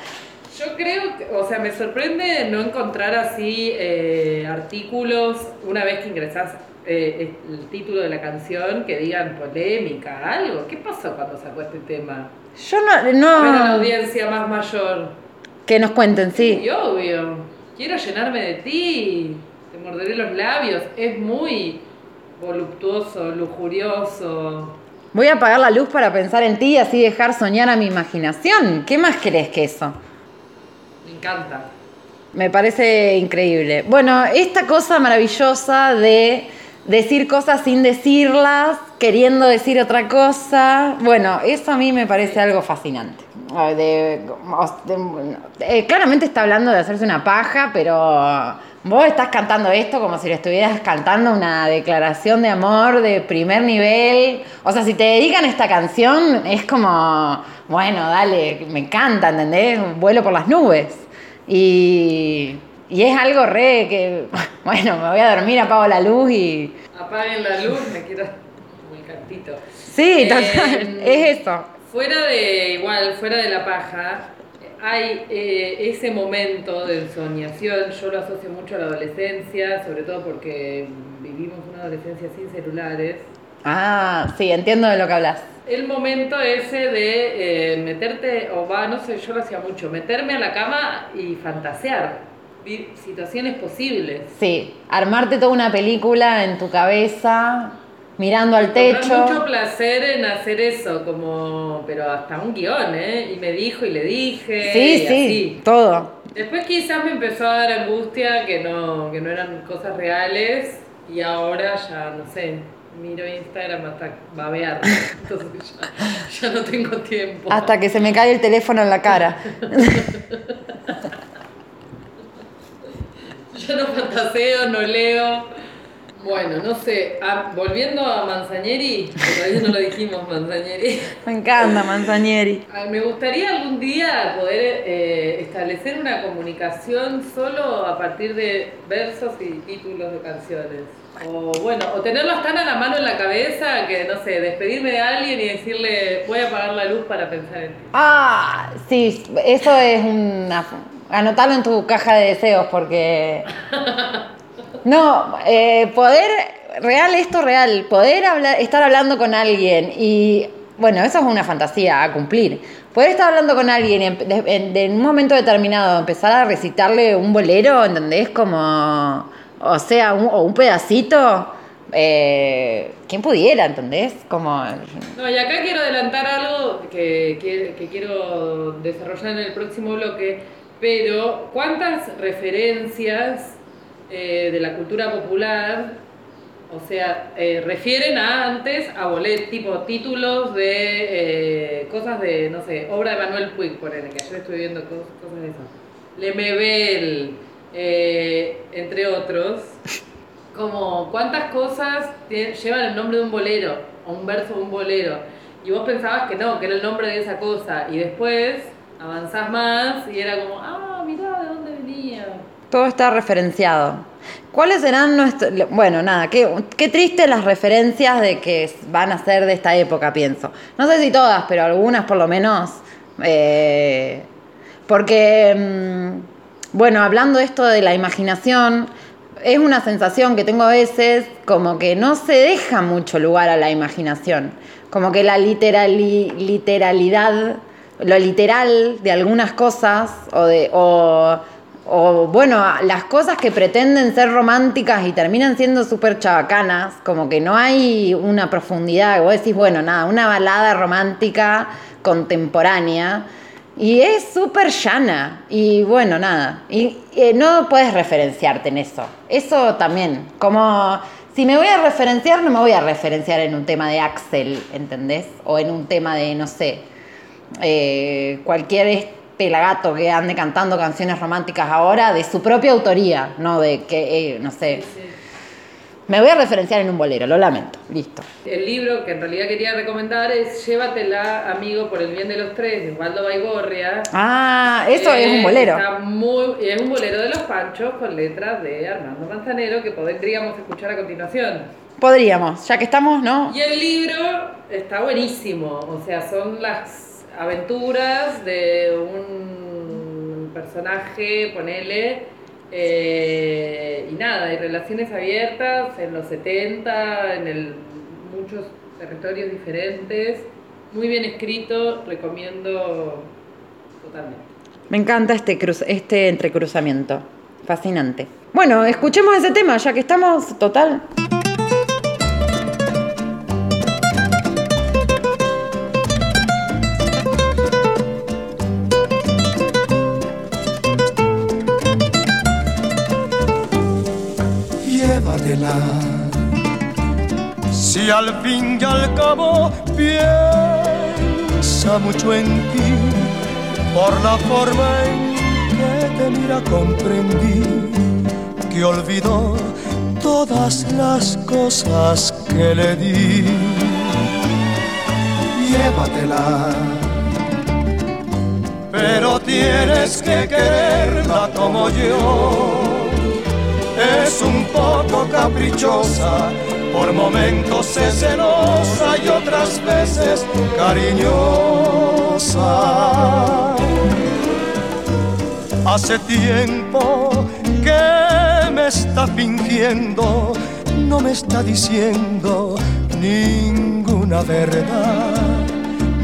Yo creo, que, o sea, me sorprende no encontrar así eh, artículos una vez que ingresás eh, el título de la canción que digan polémica, algo. ¿Qué pasó cuando sacó este tema? Yo no. A la no audiencia más mayor. que nos cuenten, sí. Y obvio, quiero llenarme de ti, te morderé los labios. Es muy voluptuoso, lujurioso. Voy a apagar la luz para pensar en ti y así dejar soñar a mi imaginación. ¿Qué más querés que eso? Me encanta. Me parece increíble. Bueno, esta cosa maravillosa de decir cosas sin decirlas, queriendo decir otra cosa, bueno, eso a mí me parece algo fascinante. Eh, claramente está hablando de hacerse una paja, pero vos estás cantando esto como si le estuvieras cantando una declaración de amor de primer nivel. O sea, si te dedican esta canción, es como, bueno, dale, me encanta, ¿entendés? Vuelo por las nubes. Y, y es algo re que, bueno, me voy a dormir, apago la luz y... Apaguen la luz, me quiero como el cantito. Sí, Eh, total, es eso. Fuera de, igual, fuera de la paja, hay eh, ese momento de soñación, yo lo asocio mucho a la adolescencia, sobre todo porque vivimos una adolescencia sin celulares. Ah, sí, entiendo de lo que hablas. El momento ese de eh, meterte, o va, no sé, yo lo hacía mucho, meterme a la cama y fantasear, situaciones posibles. Sí, armarte toda una película en tu cabeza, mirando al techo. mucho placer en hacer eso, como, pero hasta un guion, ¿eh? Y me dijo y le dije. Sí, y sí, así. todo. Después quizás me empezó a dar angustia que no, que no eran cosas reales y ahora ya, no sé, miro Instagram hasta babear. Entonces ya, ya no tengo tiempo. Hasta que se me cae el teléfono en la cara. Yo no fantaseo, no leo. Bueno, no sé, ah, volviendo a Manzanieri, todavía no lo dijimos, Manzanieri. Me encanta Manzanieri. Ah, Me gustaría algún día poder eh, establecer una comunicación solo a partir de versos y títulos de canciones. O bueno, o tenerlos tan a la mano en la cabeza que, no sé, despedirme de alguien y decirle voy a apagar la luz para pensar en ti. Ah, sí, eso es una... Anotarlo en tu caja de deseos porque... No, eh, poder, real, esto real, poder hablar, estar hablando con alguien y, bueno, eso es una fantasía a cumplir. Poder estar hablando con alguien y en, en- en un momento determinado empezar a recitarle un bolero, ¿entendés? Como, o sea, un, o un pedacito, eh, ¿quién pudiera, ¿entendés? Como, No, y acá quiero adelantar algo que, que- que quiero desarrollar en el próximo bloque, pero ¿cuántas referencias eh, de la cultura popular, o sea, eh, refieren a antes a bolet, tipo títulos de eh, cosas de, no sé, obra de Manuel Puig, por que ayer estuve viendo cos- cosas de eso. Lemebel, eh, entre otros. Como cuántas cosas llevan el nombre de un bolero, o un verso de un bolero, y vos pensabas que no, que era el nombre de esa cosa, y después avanzás más y era como, ah, mirá de dónde venía. Todo está referenciado. ¿Cuáles serán nuestros.? Bueno, nada, qué, qué triste las referencias de que van a ser de esta época, pienso. No sé si todas, pero algunas por lo menos. eh, porque, mm, bueno, hablando esto de la imaginación, es una sensación que tengo a veces como que no se deja mucho lugar a la imaginación. Como que la literali- literalidad, lo literal de algunas cosas, o de. O, o bueno, las cosas que pretenden ser románticas y terminan siendo súper chabacanas, como que no hay una profundidad, vos decís, bueno, nada, una balada romántica contemporánea y es súper llana y bueno, nada, y, eh, no puedes referenciarte en eso, eso también, como si me voy a referenciar, no me voy a referenciar en un tema de Axel, ¿entendés? O en un tema de, no sé, eh, cualquier pelagato que ande cantando canciones románticas ahora de su propia autoría, no de que, eh, no sé. Me voy a referenciar en un bolero, lo lamento, listo. El libro que en realidad quería recomendar es Llévatela, amigo, por el bien de los tres, de Osvaldo Baigorria. Ah, eso Eh, es un bolero. está muy, es un bolero de los Panchos con letras de Armando Manzanero que podríamos escuchar a continuación. Podríamos, ya que estamos, ¿no? Y el libro está buenísimo, o sea, son las aventuras de un personaje, ponele, Eh, y nada, hay relaciones abiertas en los 70, en el, muchos territorios diferentes. Muy bien escrito, recomiendo totalmente. Me encanta este, cruz, este entrecruzamiento. Fascinante. Bueno, escuchemos ese tema, ya que estamos total. Si al fin y al cabo piensa mucho en ti, por la forma en que te mira comprendí que olvidó todas las cosas que le di. Llévatela, pero tienes que quererla como yo. Es un poco caprichosa, por momentos es celosa y otras veces cariñosa. Hace tiempo que me está fingiendo, no me está diciendo ninguna verdad.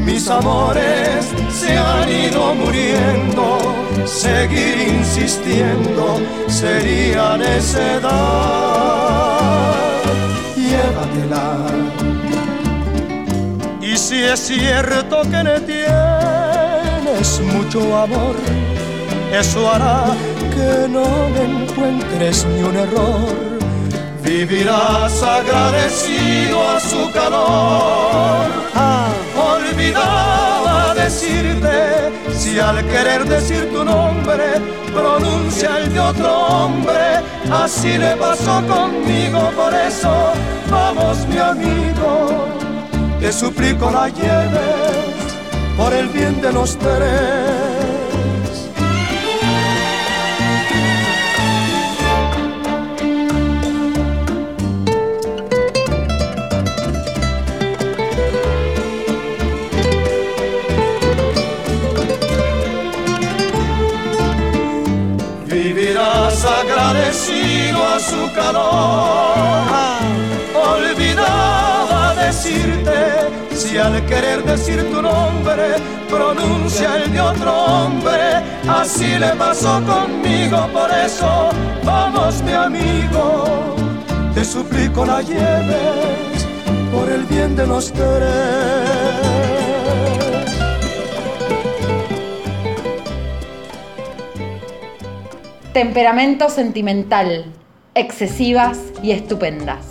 Mis amores se han ido muriendo, seguir insistiendo sería necedad. Llévatela. Y si es cierto que le tienes mucho amor, eso hará que no encuentres ni un error. Vivirás agradecido a su calor. Ah, olvidaba decirte si al querer decir tu nombre pronuncia el de otro hombre. Así le pasó conmigo, por eso vamos mi amigo. Te suplico la lleves por el bien de los tres. Agradecido a su calor. Olvidaba decirte si al querer decir tu nombre pronuncia el de otro hombre. Así le pasó conmigo, por eso vamos mi amigo. Te suplico la lleves por el bien de los tres. Temperamento sentimental, excesivas y estupendas.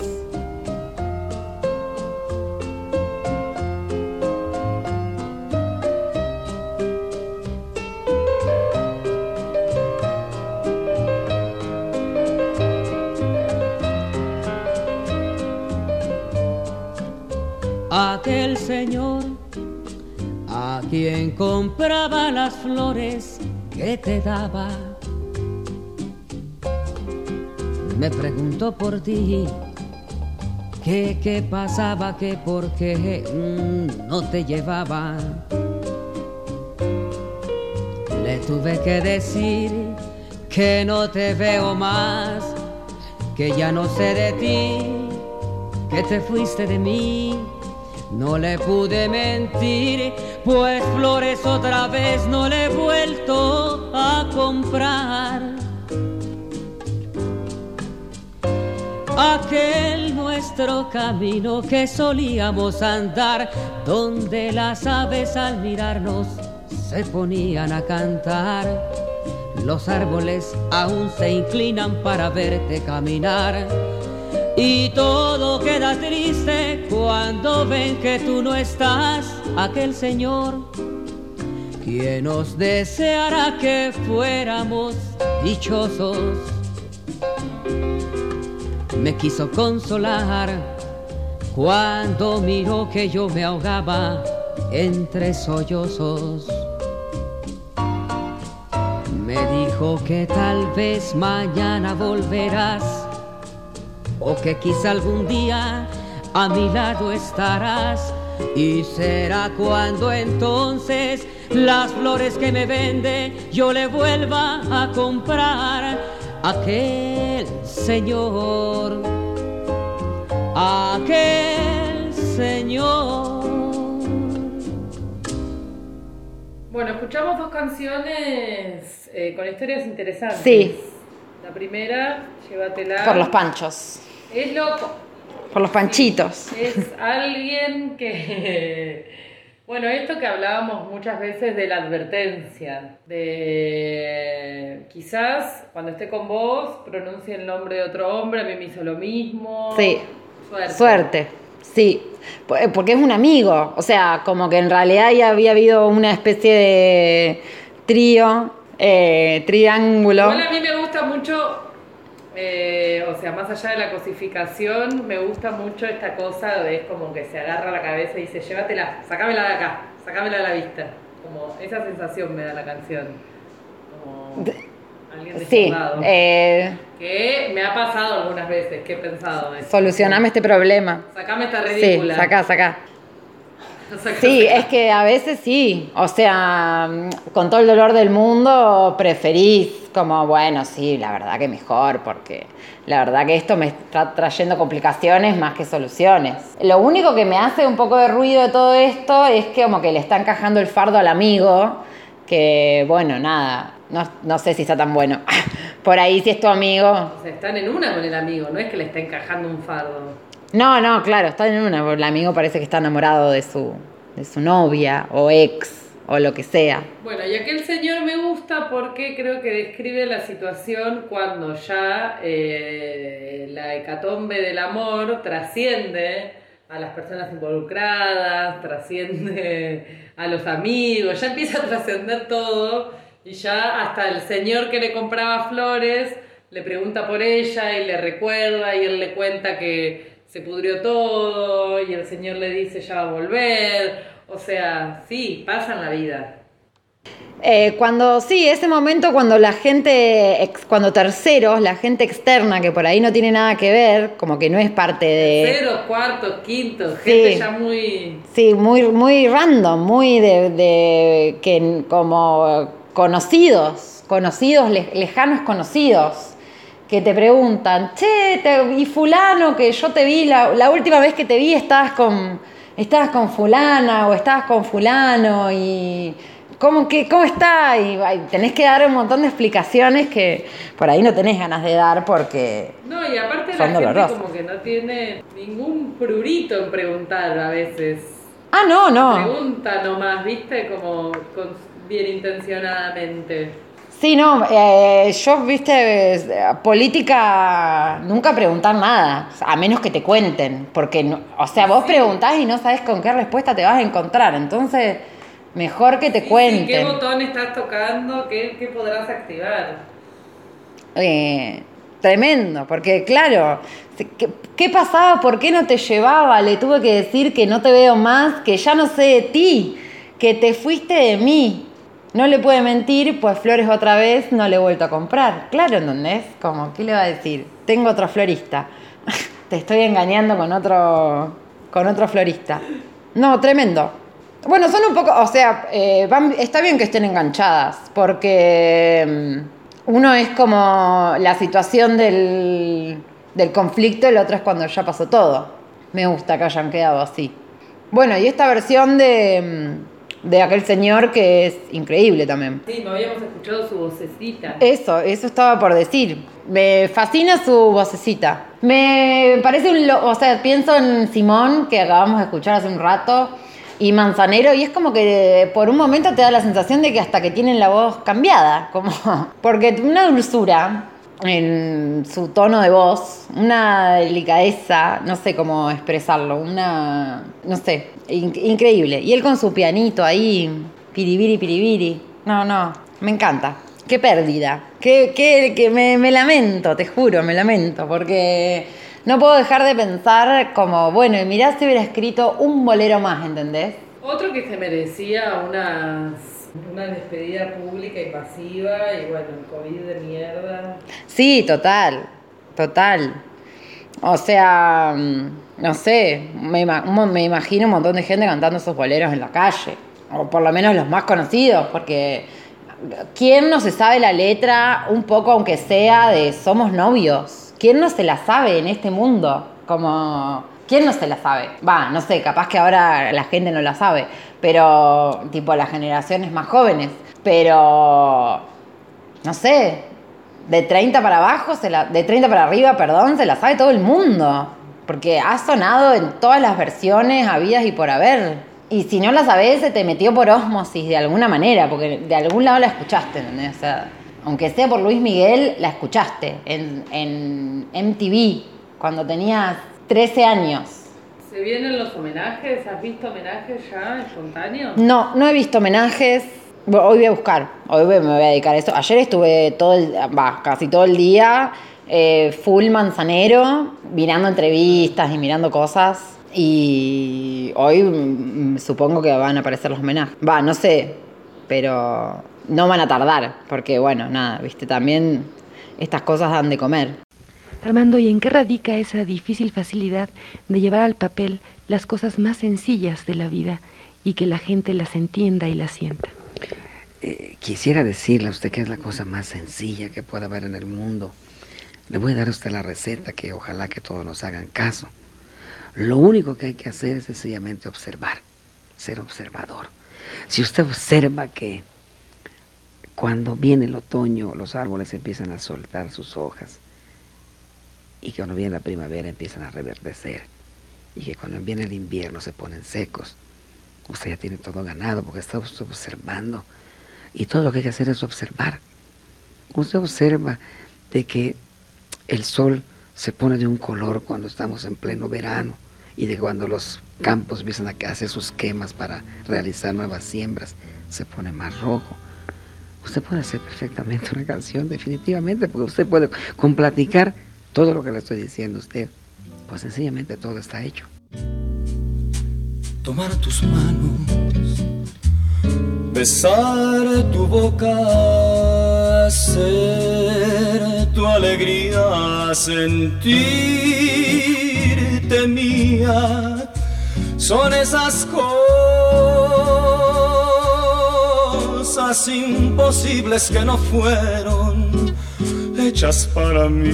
Aquel señor a quien compraba las flores que te daba me preguntó por ti que qué pasaba, que por qué mm, no te llevaba. Le tuve que decir que no te veo más, que ya no sé de ti, que te fuiste de mí. No le pude mentir, pues flores otra vez no le he vuelto a comprar. Aquel nuestro camino que solíamos andar, donde las aves al mirarnos se ponían a cantar. Los árboles aún se inclinan para verte caminar. Y todo queda triste cuando ven que tú no estás, aquel Señor, quien nos deseará que fuéramos dichosos me quiso consolar cuando miró que yo me ahogaba entre sollozos. Me dijo que tal vez mañana volverás o que quizá algún día a mi lado estarás y será cuando entonces las flores que me vende yo le vuelva a comprar aquel señor, aquel señor. Bueno, escuchamos dos canciones eh, con historias interesantes. Sí. La primera, Llévatela. Por los panchos. Es loco. Por los panchitos. Es alguien que. Bueno, esto que hablábamos muchas veces de la advertencia, de quizás cuando esté con vos pronuncie el nombre de otro hombre, a mí me hizo lo mismo. Sí. Suerte. Suerte. Sí. Eh, Porque es un amigo. O sea, como que en realidad ya había habido una especie de trío, eh, triángulo. Igual a mí me gusta mucho, eh, o sea, más allá de la cosificación, me gusta mucho esta cosa de es como que se agarra la cabeza y dice, llévatela, sacámela de acá, sacámela de la vista. Como esa sensación me da la canción. Como alguien Sí. eh, Que me ha pasado algunas veces, que he pensado. eso. solucioname este problema. Sacame esta Sí, ridícula. sacá, sacá. Sacá, Sí, es que a veces sí, o sea, mm, con todo el dolor del mundo preferís como, bueno, sí, la verdad que mejor, porque la verdad que esto me está trayendo complicaciones más que soluciones. Lo único que me hace un poco de ruido de todo esto es que como que le está encajando el fardo al amigo, que bueno, nada, no, no sé si está tan bueno. Por ahí si es tu amigo. O sea, están en una con el amigo, no es que le está encajando un fardo. No, no, claro, está en una, porque el amigo parece que está enamorado de su, de su novia o ex o lo que sea. Bueno, y aquel señor me gusta porque creo que describe la situación cuando ya eh, la hecatombe del amor trasciende a las personas involucradas, trasciende a los amigos, ya empieza a trascender todo y ya hasta el señor que le compraba flores le pregunta por ella y le recuerda y él le cuenta que se pudrió todo y el señor le dice ya va a volver. O sea, sí, pasa en la vida. Eh, cuando, sí, ese momento cuando la gente, cuando terceros, la gente externa que por ahí no tiene nada que ver, como que no es parte de... Ceros, cuartos, quintos, Sí. gente ya muy... Sí, muy, muy random, muy de, de que como conocidos, conocidos, le- lejanos conocidos, que te preguntan, che, te- y fulano, que yo te vi, la, la última vez que te vi estabas con, estabas con fulana o estabas con fulano y... ¿Cómo, que, ¿Cómo está? Y tenés que dar un montón de explicaciones que por ahí no tenés ganas de dar porque... No, y aparte la Son gente dolorosas. como que no tiene ningún prurito en preguntar a veces. Ah, no, no. Pregunta nomás, ¿viste? Como con, bien intencionadamente. Sí, no, eh, yo, viste, eh, política, nunca preguntar nada, a menos que te cuenten, porque, no- o sea, vos preguntás y no sabes con qué respuesta te vas a encontrar, entonces, mejor que te Sí, ¿Qué cuenten. botón estás tocando? ¿Qué, qué podrás activar? Eh, tremendo, porque claro, ¿qué, qué pasaba? ¿Por qué no te llevaba? Le tuve que decir que no te veo más, que ya no sé de ti, que te fuiste de mí. No le puede mentir, pues flores otra vez no le he vuelto a comprar. Claro, ¿entendés? Como, ¿qué le va a decir? Tengo otro florista. te estoy engañando con otro, con otro florista. No, tremendo. Bueno, son un poco, o sea, eh, está bien que estén enganchadas, porque mm, uno es como la situación del, del conflicto, el otro es cuando ya pasó todo. Me gusta que hayan quedado así. Bueno, y esta versión de, mm, de aquel señor que es increíble también. Sí, no habíamos escuchado su vocecita. Eso, eso estaba por decir. Me fascina su vocecita. Me parece un... lo- O sea, pienso en Simón, que acabamos de escuchar hace un rato, y Manzanero, y es como que por un momento te da la sensación de que hasta que tienen la voz cambiada, como... Porque una dulzura en su tono de voz, una delicadeza, no sé cómo expresarlo, una... no sé, in- increíble. Y él con su pianito ahí, piribiri, piribiri. No, no, me encanta. Qué pérdida. Qué, qué- me, me lamento, te juro, me lamento, porque no puedo dejar de pensar como, bueno, mirá si hubiera escrito un bolero más, ¿entendés? Otro que se merecía una, una despedida pública y pasiva, y bueno, el COVID de mierda. Sí, total, total. O sea, mm, no sé, me, imagino un montón de gente cantando esos boleros en la calle, o por lo menos los más conocidos, porque ¿quién no se sabe la letra, un poco aunque sea, de Somos novios? ¿Quién no se la sabe en este mundo? Como, ¿quién no se la sabe? Va, no sé, capaz que ahora la gente no la sabe, pero tipo las generaciones más jóvenes. Pero, no sé, de 30 para abajo, se la, de 30 para arriba, perdón, se la sabe todo el mundo. Porque ha sonado en todas las versiones habidas y por haber. Y si no la sabes, se te metió por osmosis de alguna manera, porque de algún lado la escuchaste, ¿entendés? O sea, aunque sea por Luis Miguel, la escuchaste en MTV cuando tenías 13 años. ¿Se vienen los homenajes? ¿Has visto homenajes ya espontáneos? No, no he visto homenajes. Hoy voy a buscar, hoy me voy a dedicar a eso. Ayer estuve todo el, va, casi todo el día eh, full manzanero, mirando entrevistas y mirando cosas. Y hoy mm, supongo que van a aparecer los homenajes. Va, no sé, pero no van a tardar, porque bueno, nada, viste, también estas cosas dan de comer. Armando, ¿y en qué radica esa difícil facilidad de llevar al papel las cosas más sencillas de la vida y que la gente las entienda y las sienta? Eh, quisiera decirle a usted que es la cosa más sencilla que pueda haber en el mundo. Le voy a dar a usted la receta que ojalá que todos nos hagan caso. Lo único que hay que hacer es sencillamente observar, ser observador. Si usted observa que cuando viene el otoño los árboles empiezan a soltar sus hojas y que cuando viene la primavera empiezan a reverdecer y que cuando viene el invierno se ponen secos, usted ya tiene todo ganado porque está observando y todo lo que hay que hacer es observar. Usted observa de que el sol se pone de un color cuando estamos en pleno verano y de cuando los campos empiezan a hacer sus quemas para realizar nuevas siembras, se pone más rojo. Usted puede hacer perfectamente una canción, definitivamente, porque usted puede, con platicar todo lo que le estoy diciendo a usted, pues sencillamente todo está hecho. Tomar tus manos, besar tu boca, ser tu alegría, sentirte mía, son esas cosas imposibles que no fueron hechas para mí.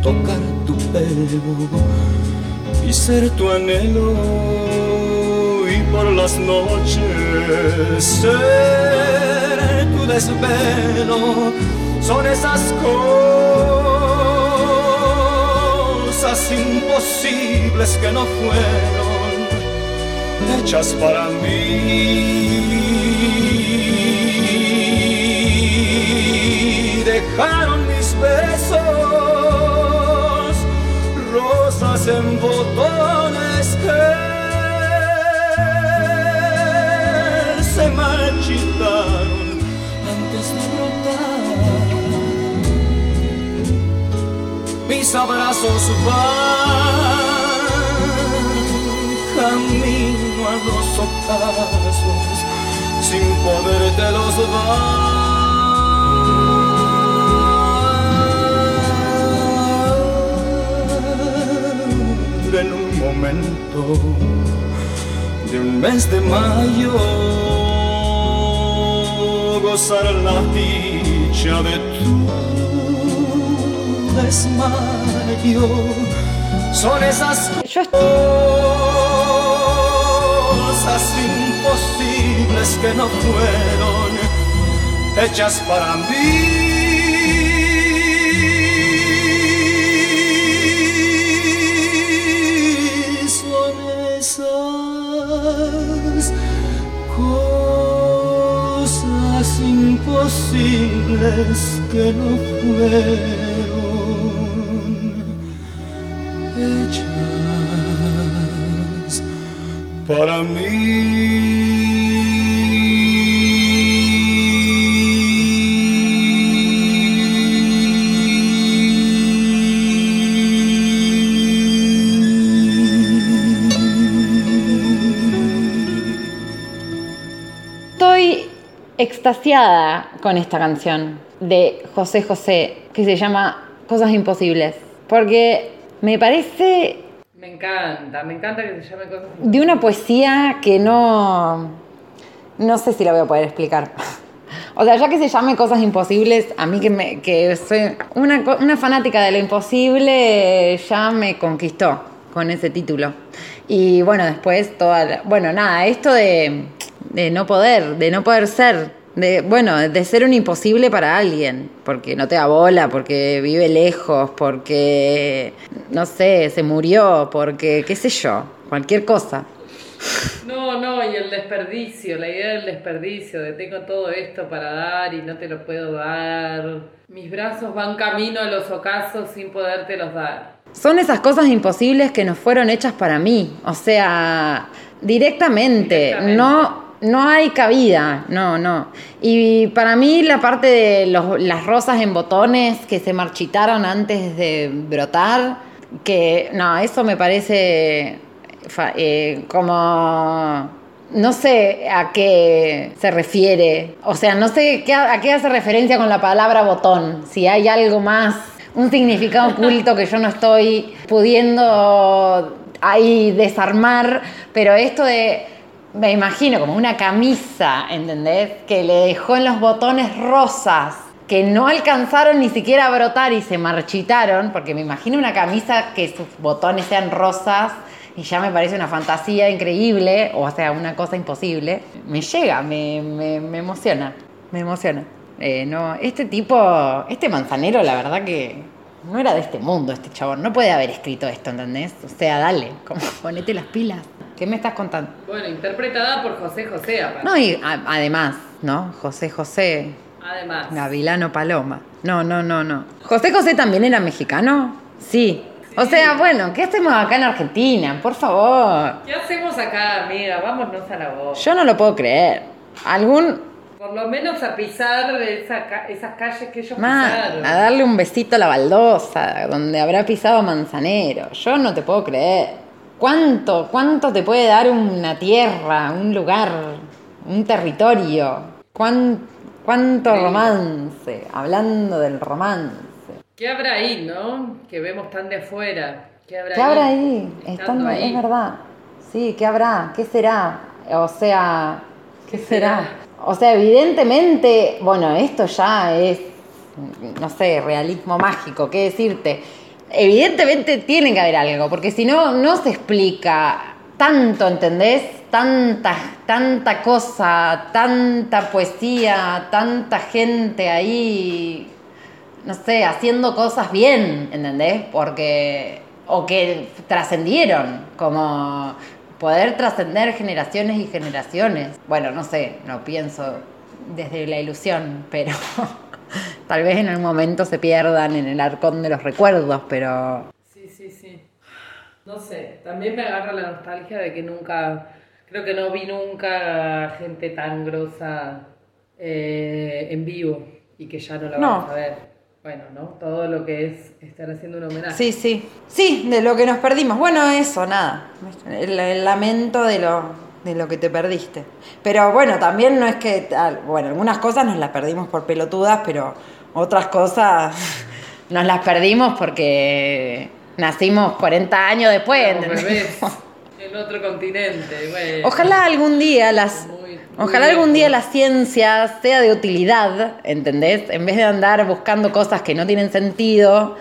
Tocar tu pelo y ser tu anhelo y por las noches ser tu desvelo son esas cosas imposibles que no fueron hechas para mí. Dejaron mis besos, rosas en botones que se marchitaron antes de brotar. Mis abrazos van camino a los ocasos sin poderte los dar. En un momento de un mes de mayo gozar la dicha de tu desmayo son esas cosas imposibles que no fueron hechas para mí. Cosas imposibles que no fueron hechas para Estoy extasiada con esta canción de José José que se llama Cosas Imposibles. Porque me parece Me encanta, me encanta que se llame cosas. de una poesía que no. No sé si la voy a poder explicar. O sea, ya que se llame Cosas Imposibles, a mí que, me, que soy una, una fanática de lo imposible, ya me conquistó con ese título. Y bueno, después toda la- Bueno, nada, esto de, de no poder, de no poder ser, de, bueno, de ser un imposible para alguien, porque no te da bola, porque vive lejos, porque, no sé, se murió, porque, qué sé yo, cualquier cosa. No, no, y el desperdicio, la idea del desperdicio, de tengo todo esto para dar y no te lo puedo dar. Mis brazos van camino a los ocasos sin podértelos dar. Son esas cosas imposibles que nos fueron hechas para mí. O sea, directamente. Directamente. No, no hay cabida. No, no. Y para mí la parte de los- las rosas en botones que se marchitaron antes de brotar, que no, eso me parece eh, como... No sé a qué se refiere. O sea, no sé qué- a qué hace referencia con la palabra botón. Si hay algo más un significado oculto que yo no estoy pudiendo ahí desarmar, pero esto de, me imagino como una camisa, ¿entendés? Que le dejó en los botones rosas, que no alcanzaron ni siquiera a brotar y se marchitaron, porque me imagino una camisa que sus botones sean rosas. Y ya me parece una fantasía increíble, o sea, una cosa imposible. Me llega, me, me- me emociona, me emociona. Eh, no, este tipo, este manzanero, la verdad que no era de este mundo, este chabón. No puede haber escrito esto, ¿entendés? O sea, dale, como ponete las pilas. ¿Qué me estás contando? Bueno, interpretada por José José, aparte. No, y a- además, ¿no? José José, Además. Gavilano Paloma. No, no, no, no. ¿José José también era mexicano? Sí. O sea, bueno, ¿qué hacemos acá en Argentina? Por favor. ¿Qué hacemos acá, amiga? Vámonos a la voz. Yo no lo puedo creer. Algún Por lo menos a pisar esa esas calles que ellos más, pisaron. a darle un besito a la baldosa, donde habrá pisado Manzanero. Yo no te puedo creer. ¿Cuánto, cuánto te puede dar una tierra, un lugar, un territorio? ¿Cuán- ¿Cuánto Increíble. romance? Hablando del romance. ¿Qué habrá ahí, no? Que vemos tan de afuera. ¿Qué habrá ¿Qué ahí? habrá ahí? Estando Estando, ahí. es verdad. Sí, ¿qué habrá? ¿Qué será? O sea, ¿qué, ¿Qué será? será? O sea, evidentemente, bueno, esto ya es, no sé, realismo mágico, ¿qué decirte? Evidentemente tiene que haber algo, porque si no, no se explica tanto, ¿entendés? Tanta, tanta cosa, tanta poesía, tanta gente ahí no sé, haciendo cosas bien, ¿entendés? Porque, o que trascendieron, como poder trascender generaciones y generaciones. Bueno, no sé, no pienso desde la ilusión, pero tal vez en algún momento se pierdan en el arcón de los recuerdos, pero Sí, sí, sí. No sé, también me agarra la nostalgia de que nunca, creo que no vi nunca gente tan grosa eh, en vivo y que ya no la No. vamos a ver. Bueno, ¿no? Todo lo que es estar haciendo un homenaje. Sí, sí. Sí, de lo que nos perdimos. Bueno, eso, nada. El, el lamento de lo, de lo que te perdiste. Pero bueno, también no es que. Bueno, algunas cosas nos las perdimos por pelotudas, pero otras cosas nos las perdimos porque nacimos 40 años después. En otro continente. bueno. Ojalá algún día las. Muy- muy Ojalá algún día la ciencia sea de utilidad, ¿entendés? En vez de andar buscando cosas que no tienen sentido,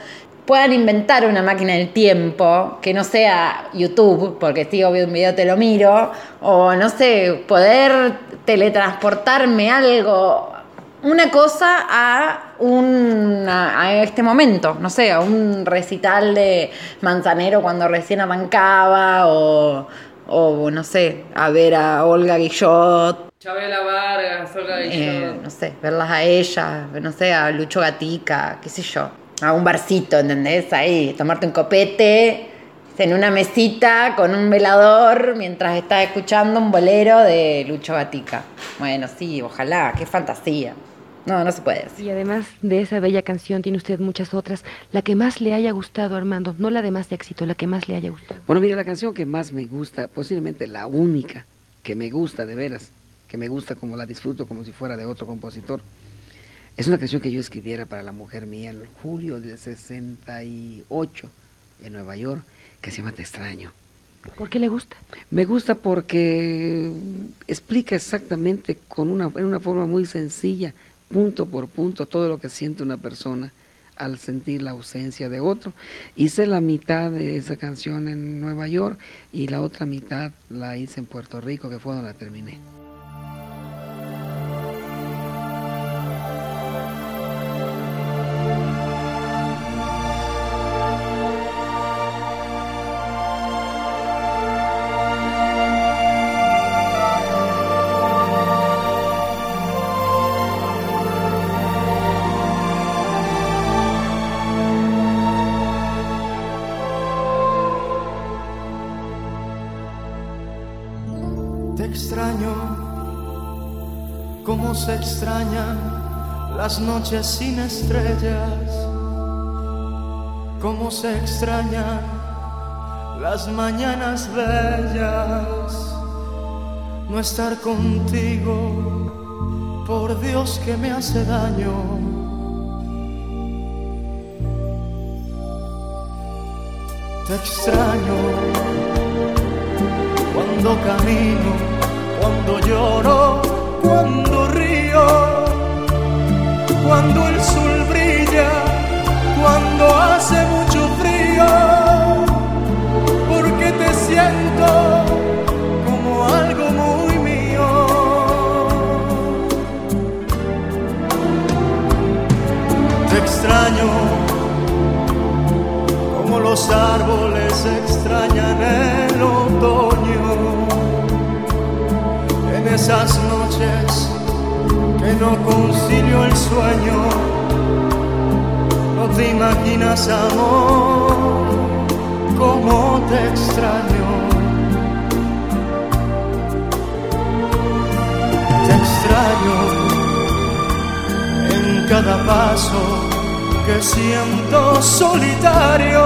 puedan inventar una máquina del tiempo que no sea YouTube, porque si obvio un video te lo miro, o no sé, poder teletransportarme algo, una cosa a, un, a, este momento, no sé, a un recital de Manzanero cuando recién arrancaba, o, o no sé, a ver a Olga Guillot, Chabela Vargas, Olga eh, Guillot. no sé, verlas a ella, no sé, a Lucho Gatica, qué sé yo, a un barcito, ¿entendés? Ahí, tomarte un copete en una mesita con un velador mientras estás escuchando un bolero de Lucho Gatica. Bueno, sí, ojalá, qué fantasía. No, no se puede decir. Y además de esa bella canción tiene usted muchas otras. La que más le haya gustado, Armando, no la de más éxito, la que más le haya gustado. Bueno, mira, la canción que más me gusta, posiblemente la única que me gusta de veras, que me gusta como la disfruto como si fuera de otro compositor, es una canción que yo escribiera para la mujer mía en julio del 68. en Nueva York que se llama Te extraño. ¿Por qué le gusta? Me gusta porque explica exactamente con una, en una forma muy sencilla, punto por punto, todo lo que siente una persona al sentir la ausencia de otro. Hice la mitad de esa canción en Nueva York y la otra mitad la hice en Puerto Rico, que fue donde la terminé. Noches sin estrellas, cómo se extrañan las mañanas bellas, no estar contigo, por Dios que me hace daño. Te extraño cuando camino, cuando lloro, cuando cuando el sol brilla, cuando hace mucho frío, porque te siento como algo muy mío. Te extraño como los árboles extrañan el otoño en esas noches que no concilio el sueño. No te imaginas, amor, cómo te extraño. Te extraño en cada paso que siento solitario.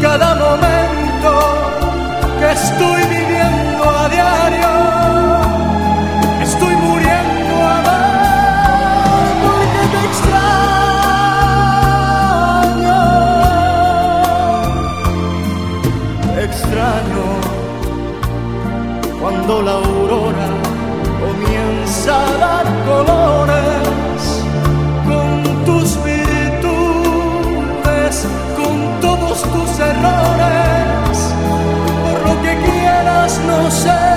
Cada momento que estoy viviendo a diario cuando la aurora comienza a dar colores con tus virtudes, con todos tus errores, por lo que quieras no sé,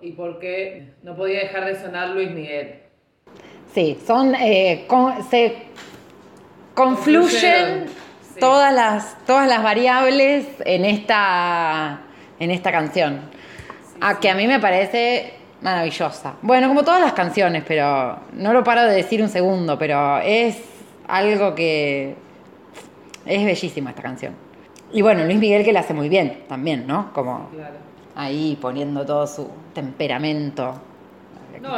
y porque no podía dejar de sonar Luis Miguel. Sí, son, eh, se confluyen todas, las, todas las variables en esta, en esta canción. a que a mí me parece maravillosa. Bueno, como todas las canciones, pero no lo paro de decir un segundo, pero es algo que es bellísima esta canción. Y bueno, Luis Miguel que la hace muy bien también, ¿no? Como ahí poniendo todo su temperamento,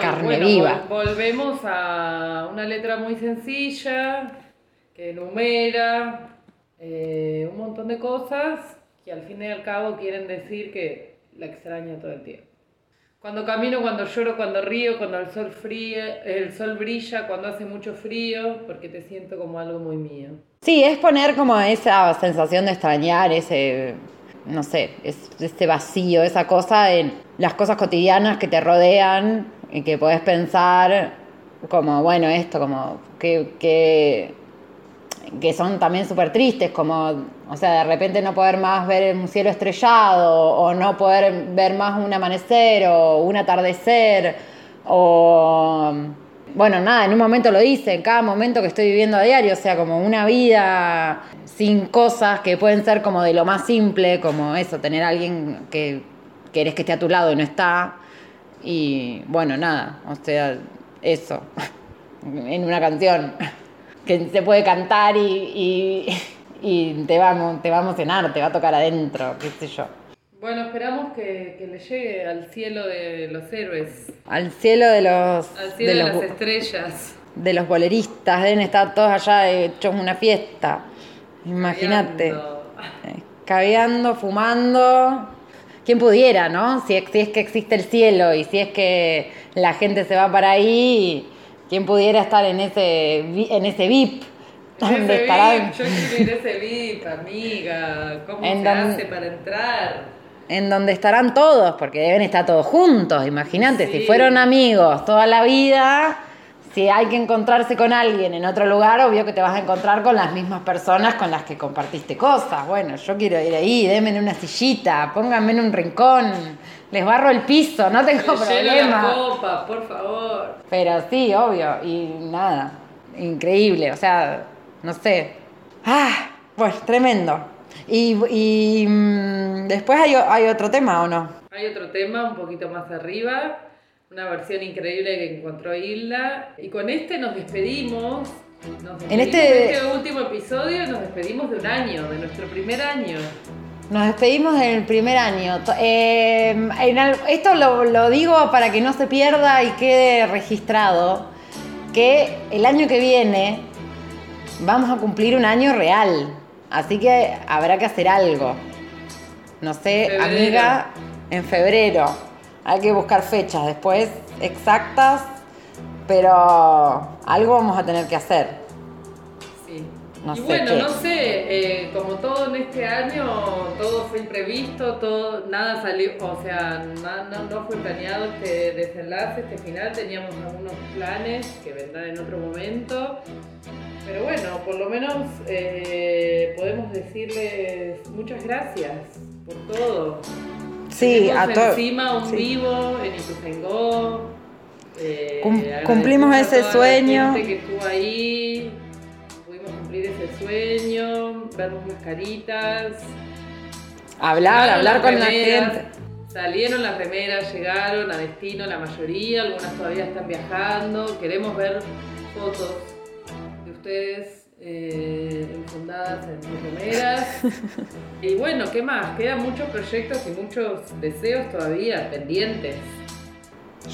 carne viva. Volvemos a una letra muy sencilla, que enumera eh, un montón de cosas que al fin y al cabo quieren decir que la extraña todo el tiempo. Cuando camino, cuando lloro, cuando río, cuando el sol, fría, el sol brilla, cuando hace mucho frío, porque te siento como algo muy mío. Sí, es poner como esa sensación de extrañar, ese, no sé, ese vacío, esa cosa en las cosas cotidianas que te rodean y que puedes pensar como, bueno, esto, como que, que que son también súper tristes, como, o sea, de repente no poder más ver un cielo estrellado, o no poder ver más un amanecer, o un atardecer, o, bueno, nada, en un momento lo dice, en cada momento que estoy viviendo a diario, o sea, como una vida sin cosas que pueden ser como de lo más simple, como eso, tener a alguien que querés que esté a tu lado y no está, y bueno, nada, o sea, eso, en una canción que se puede cantar y, te, va, te va a emocionar, te va a tocar adentro, qué sé yo. Bueno, esperamos que, le llegue al cielo de los héroes. Al cielo de los... Al cielo de, las estrellas. De los boleristas, deben estar todos allá hechos una fiesta. Imagínate. Caviando, fumando. Quién pudiera, ¿no? Si, si es que existe el cielo y si es que la gente se va para ahí ¿Quién pudiera estar en ese, en ese VIP? Donde ese VIP, yo quiero ir a ese VIP, amiga. ¿Cómo se hace para entrar? En donde estarán todos, porque deben estar todos juntos. Imagínate, si fueron amigos toda la vida, si hay que encontrarse con alguien en otro lugar, obvio que te vas a encontrar con las mismas personas con las que compartiste cosas. Bueno, yo quiero ir ahí, denme una sillita, pónganme en un rincón les barro el piso, no tengo problema. la copa, por favor. Pero sí, obvio, y nada, increíble, o sea, no sé. Ah, pues tremendo. Y, mm, después hay, hay otro tema, ¿o no? Hay otro tema un poquito más arriba, una versión increíble que encontró Hilda. Y con este nos despedimos. en este... este último episodio nos despedimos de un año, de nuestro primer año. Nos despedimos en el primer año. Eh, esto lo, digo para que no se pierda y quede registrado, que el año que viene vamos a cumplir un año real. Así que habrá que hacer algo. No sé, amiga, en febrero. Hay que buscar fechas después exactas, pero algo vamos a tener que hacer. Y bueno, no sé, eh, como todo en este año, todo fue imprevisto, todo, nada salió, o sea, nada, no, fue planeado este desenlace, este final, teníamos algunos planes que vendrán en otro momento, pero bueno, por lo menos eh, podemos decirles muchas gracias por todo. Sí, a todos. encima un vivo en Ituzaingó. Eh, cumplimos ese sueño. que estuvo ahí cumplir ese sueño, vernos las caritas. Hablar, hablar con la gente. Salieron las remeras, llegaron a destino la mayoría, algunas todavía están viajando. Queremos ver fotos ustedes eh, enfundadas en sus remeras. y bueno, ¿qué más? Quedan muchos proyectos y muchos deseos todavía pendientes.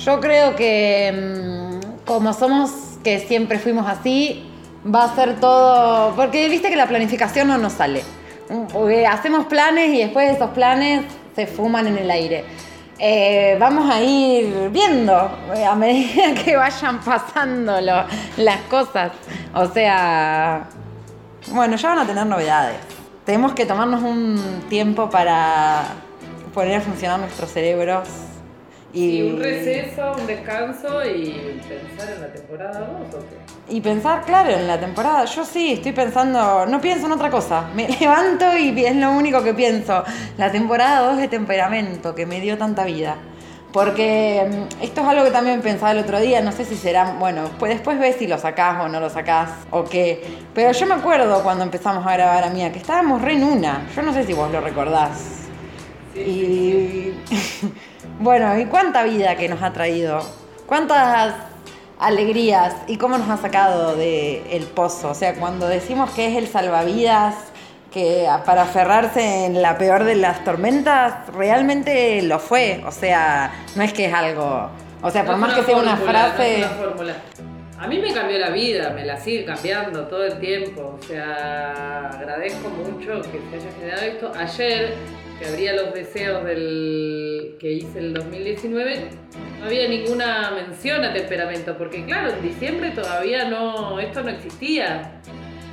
Yo creo que mm, como somos que siempre fuimos así, va a ser todo, porque viste que la planificación no nos sale. Hacemos planes y después esos planes se fuman en el aire. Eh, vamos a ir viendo eh, a medida que vayan pasando las cosas. O sea, bueno, ya van a tener novedades. Tenemos que tomarnos un tiempo para poner a funcionar nuestros cerebros y un receso, un descanso y pensar en la temporada 2 o qué? Y pensar, claro, en la temporada. Yo sí, estoy pensando, no pienso en otra cosa. Me levanto y es lo único que pienso. La temporada 2 de temperamento que me dio tanta vida. Porque mm, esto es algo que también pensaba el otro día, no sé si será, bueno, pues después ves si lo sacás o no lo sacás o qué. Pero yo me acuerdo cuando empezamos a grabar a Mía, que estábamos re en una. Yo no sé si vos lo recordás. y bueno, ¿y cuánta vida que nos ha traído? ¿Cuántas alegrías y cómo nos ha sacado del el pozo? O sea, cuando decimos que es el salvavidas que para aferrarse en la peor de las tormentas, realmente lo fue. O sea, no es que es algo. O sea, por más que sea una frase. A mí me cambió la vida, me la sigue cambiando todo el tiempo. O sea, agradezco mucho que se haya generado esto. Ayer, que abría los deseos del que hice el 2019, no había ninguna mención a temperamento, porque claro, en diciembre todavía no, esto no existía.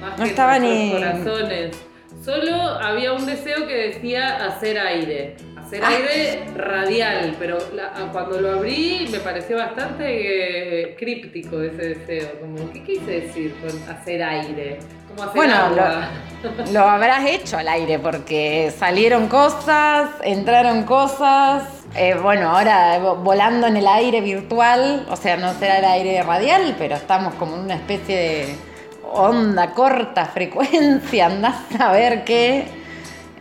Más no estaba ni. corazones. Solo había un deseo que decía hacer aire. Hacer ah. aire radial, pero cuando lo abrí me pareció bastante eh, críptico ese deseo. Como, ¿qué quise decir con hacer aire? Como hacer bueno, Lo, lo habrás hecho al aire porque salieron cosas, entraron cosas, eh, bueno, ahora volando en el aire virtual, o sea, no será el aire radial, pero estamos como en una especie de onda corta, frecuencia, andás a ver qué.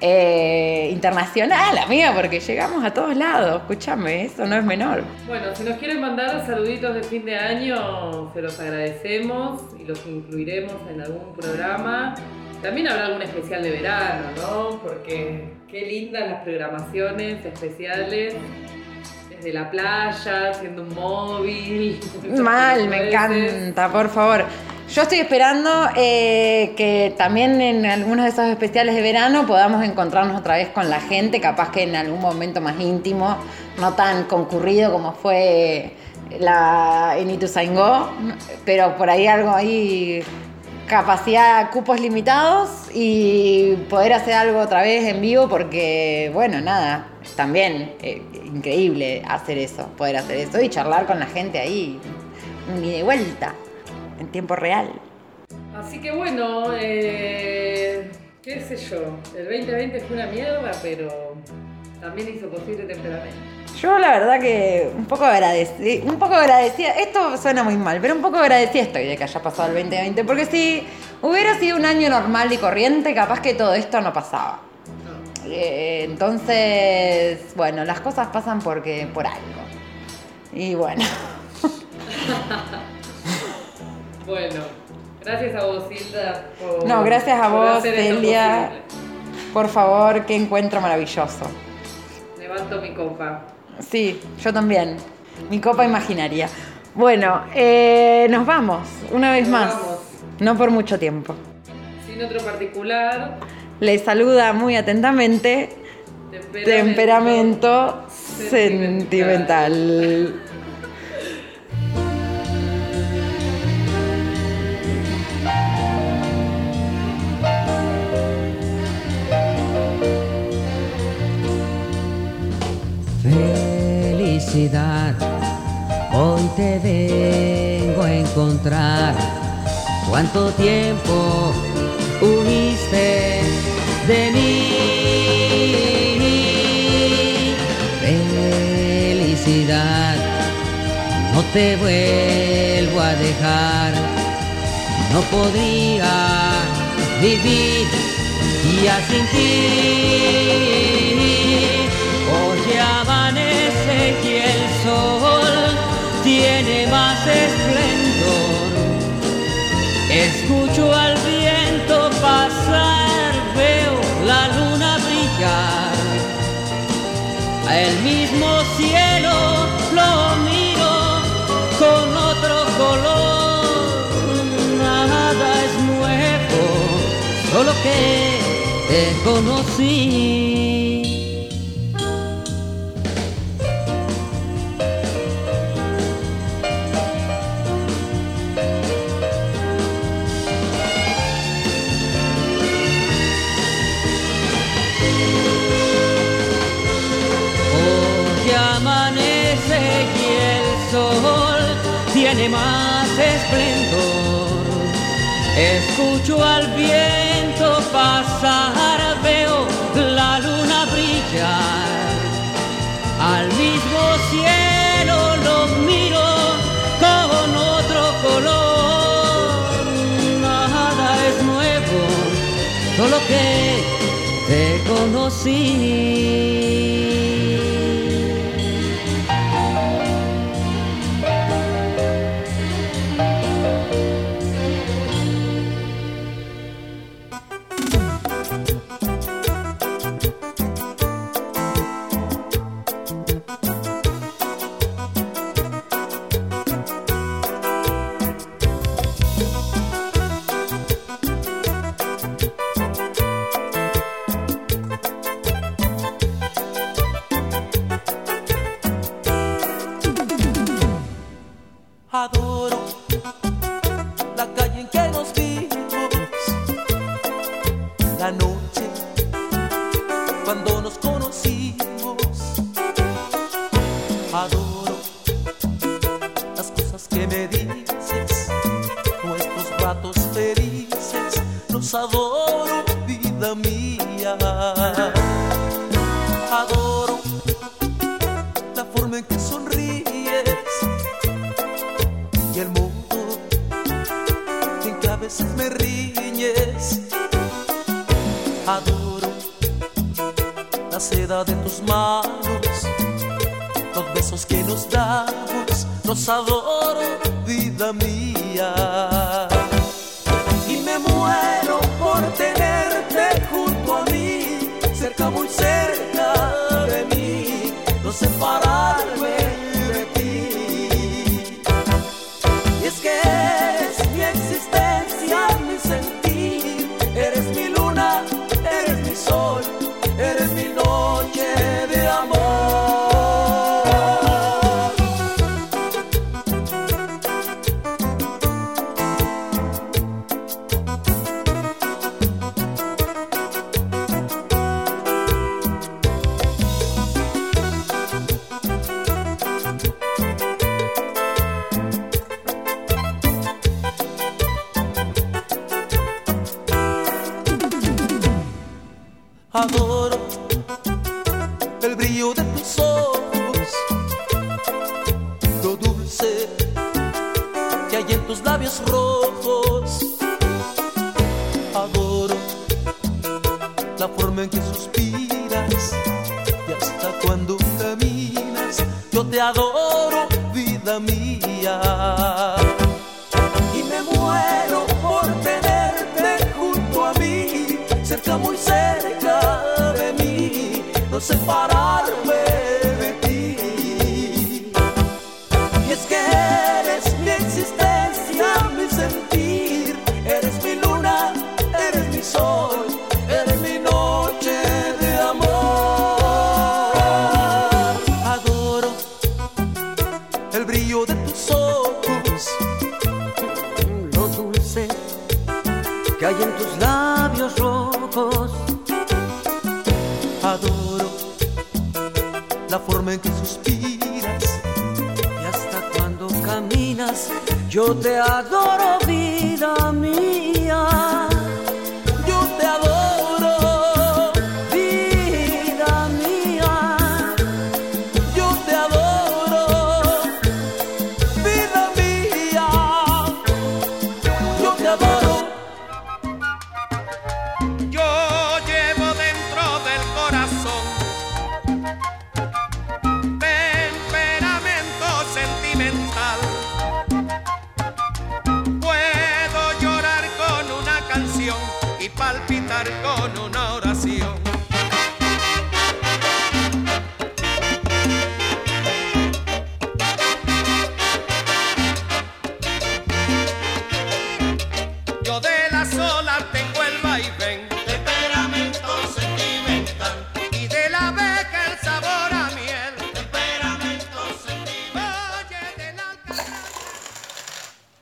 Eh, internacional, amiga, porque llegamos a todos lados. Escúchame, eso no es menor. Bueno, si nos quieren mandar saluditos de fin de año, se los agradecemos y los incluiremos en algún programa. También habrá algún especial de verano, ¿no? Porque qué lindas las programaciones especiales desde la playa, haciendo un móvil. Mal, me encanta, por favor. Yo estoy esperando eh, que también en algunos de esos especiales de verano podamos encontrarnos otra vez con la gente, capaz que en algún momento más íntimo, no tan concurrido como fue la en pero por ahí algo ahí, capacidad, cupos limitados y poder hacer algo otra vez en vivo porque, bueno, nada, también eh, increíble hacer eso, poder hacer eso y charlar con la gente ahí, ni de vuelta en tiempo real. Así que bueno, eh, qué sé yo, el 2020 fue una mierda, pero también hizo posible temperamento. Yo la verdad que un poco agradecida, un poco agradecida, esto suena muy mal, pero un poco agradecida estoy de que haya pasado el 2020, porque si hubiera sido un año normal y corriente, capaz que todo esto no pasaba. Eh, entonces, bueno, las cosas pasan porque por algo. Y bueno. Bueno, gracias a vos, Hilda. Por, no, gracias a vos, Celia. Por favor, qué encuentro maravilloso. Levanto mi copa. Sí, yo también. Mi copa imaginaria. Bueno, eh, nos vamos, una vez más. No por mucho tiempo. Sin otro particular. Le saluda muy atentamente. Temperamento, sentimental. Hoy te vengo a encontrar. ¿Cuánto tiempo huiste de mí? Felicidad, no te vuelvo a dejar. No podría vivir ya sin ti. Mismo cielo lo miro con otro color. Nada es nuevo, solo que te conocí. Escucho al viento pasar, veo la luna brillar. Al mismo cielo lo miro con otro color. Nada es nuevo, solo que te conocí.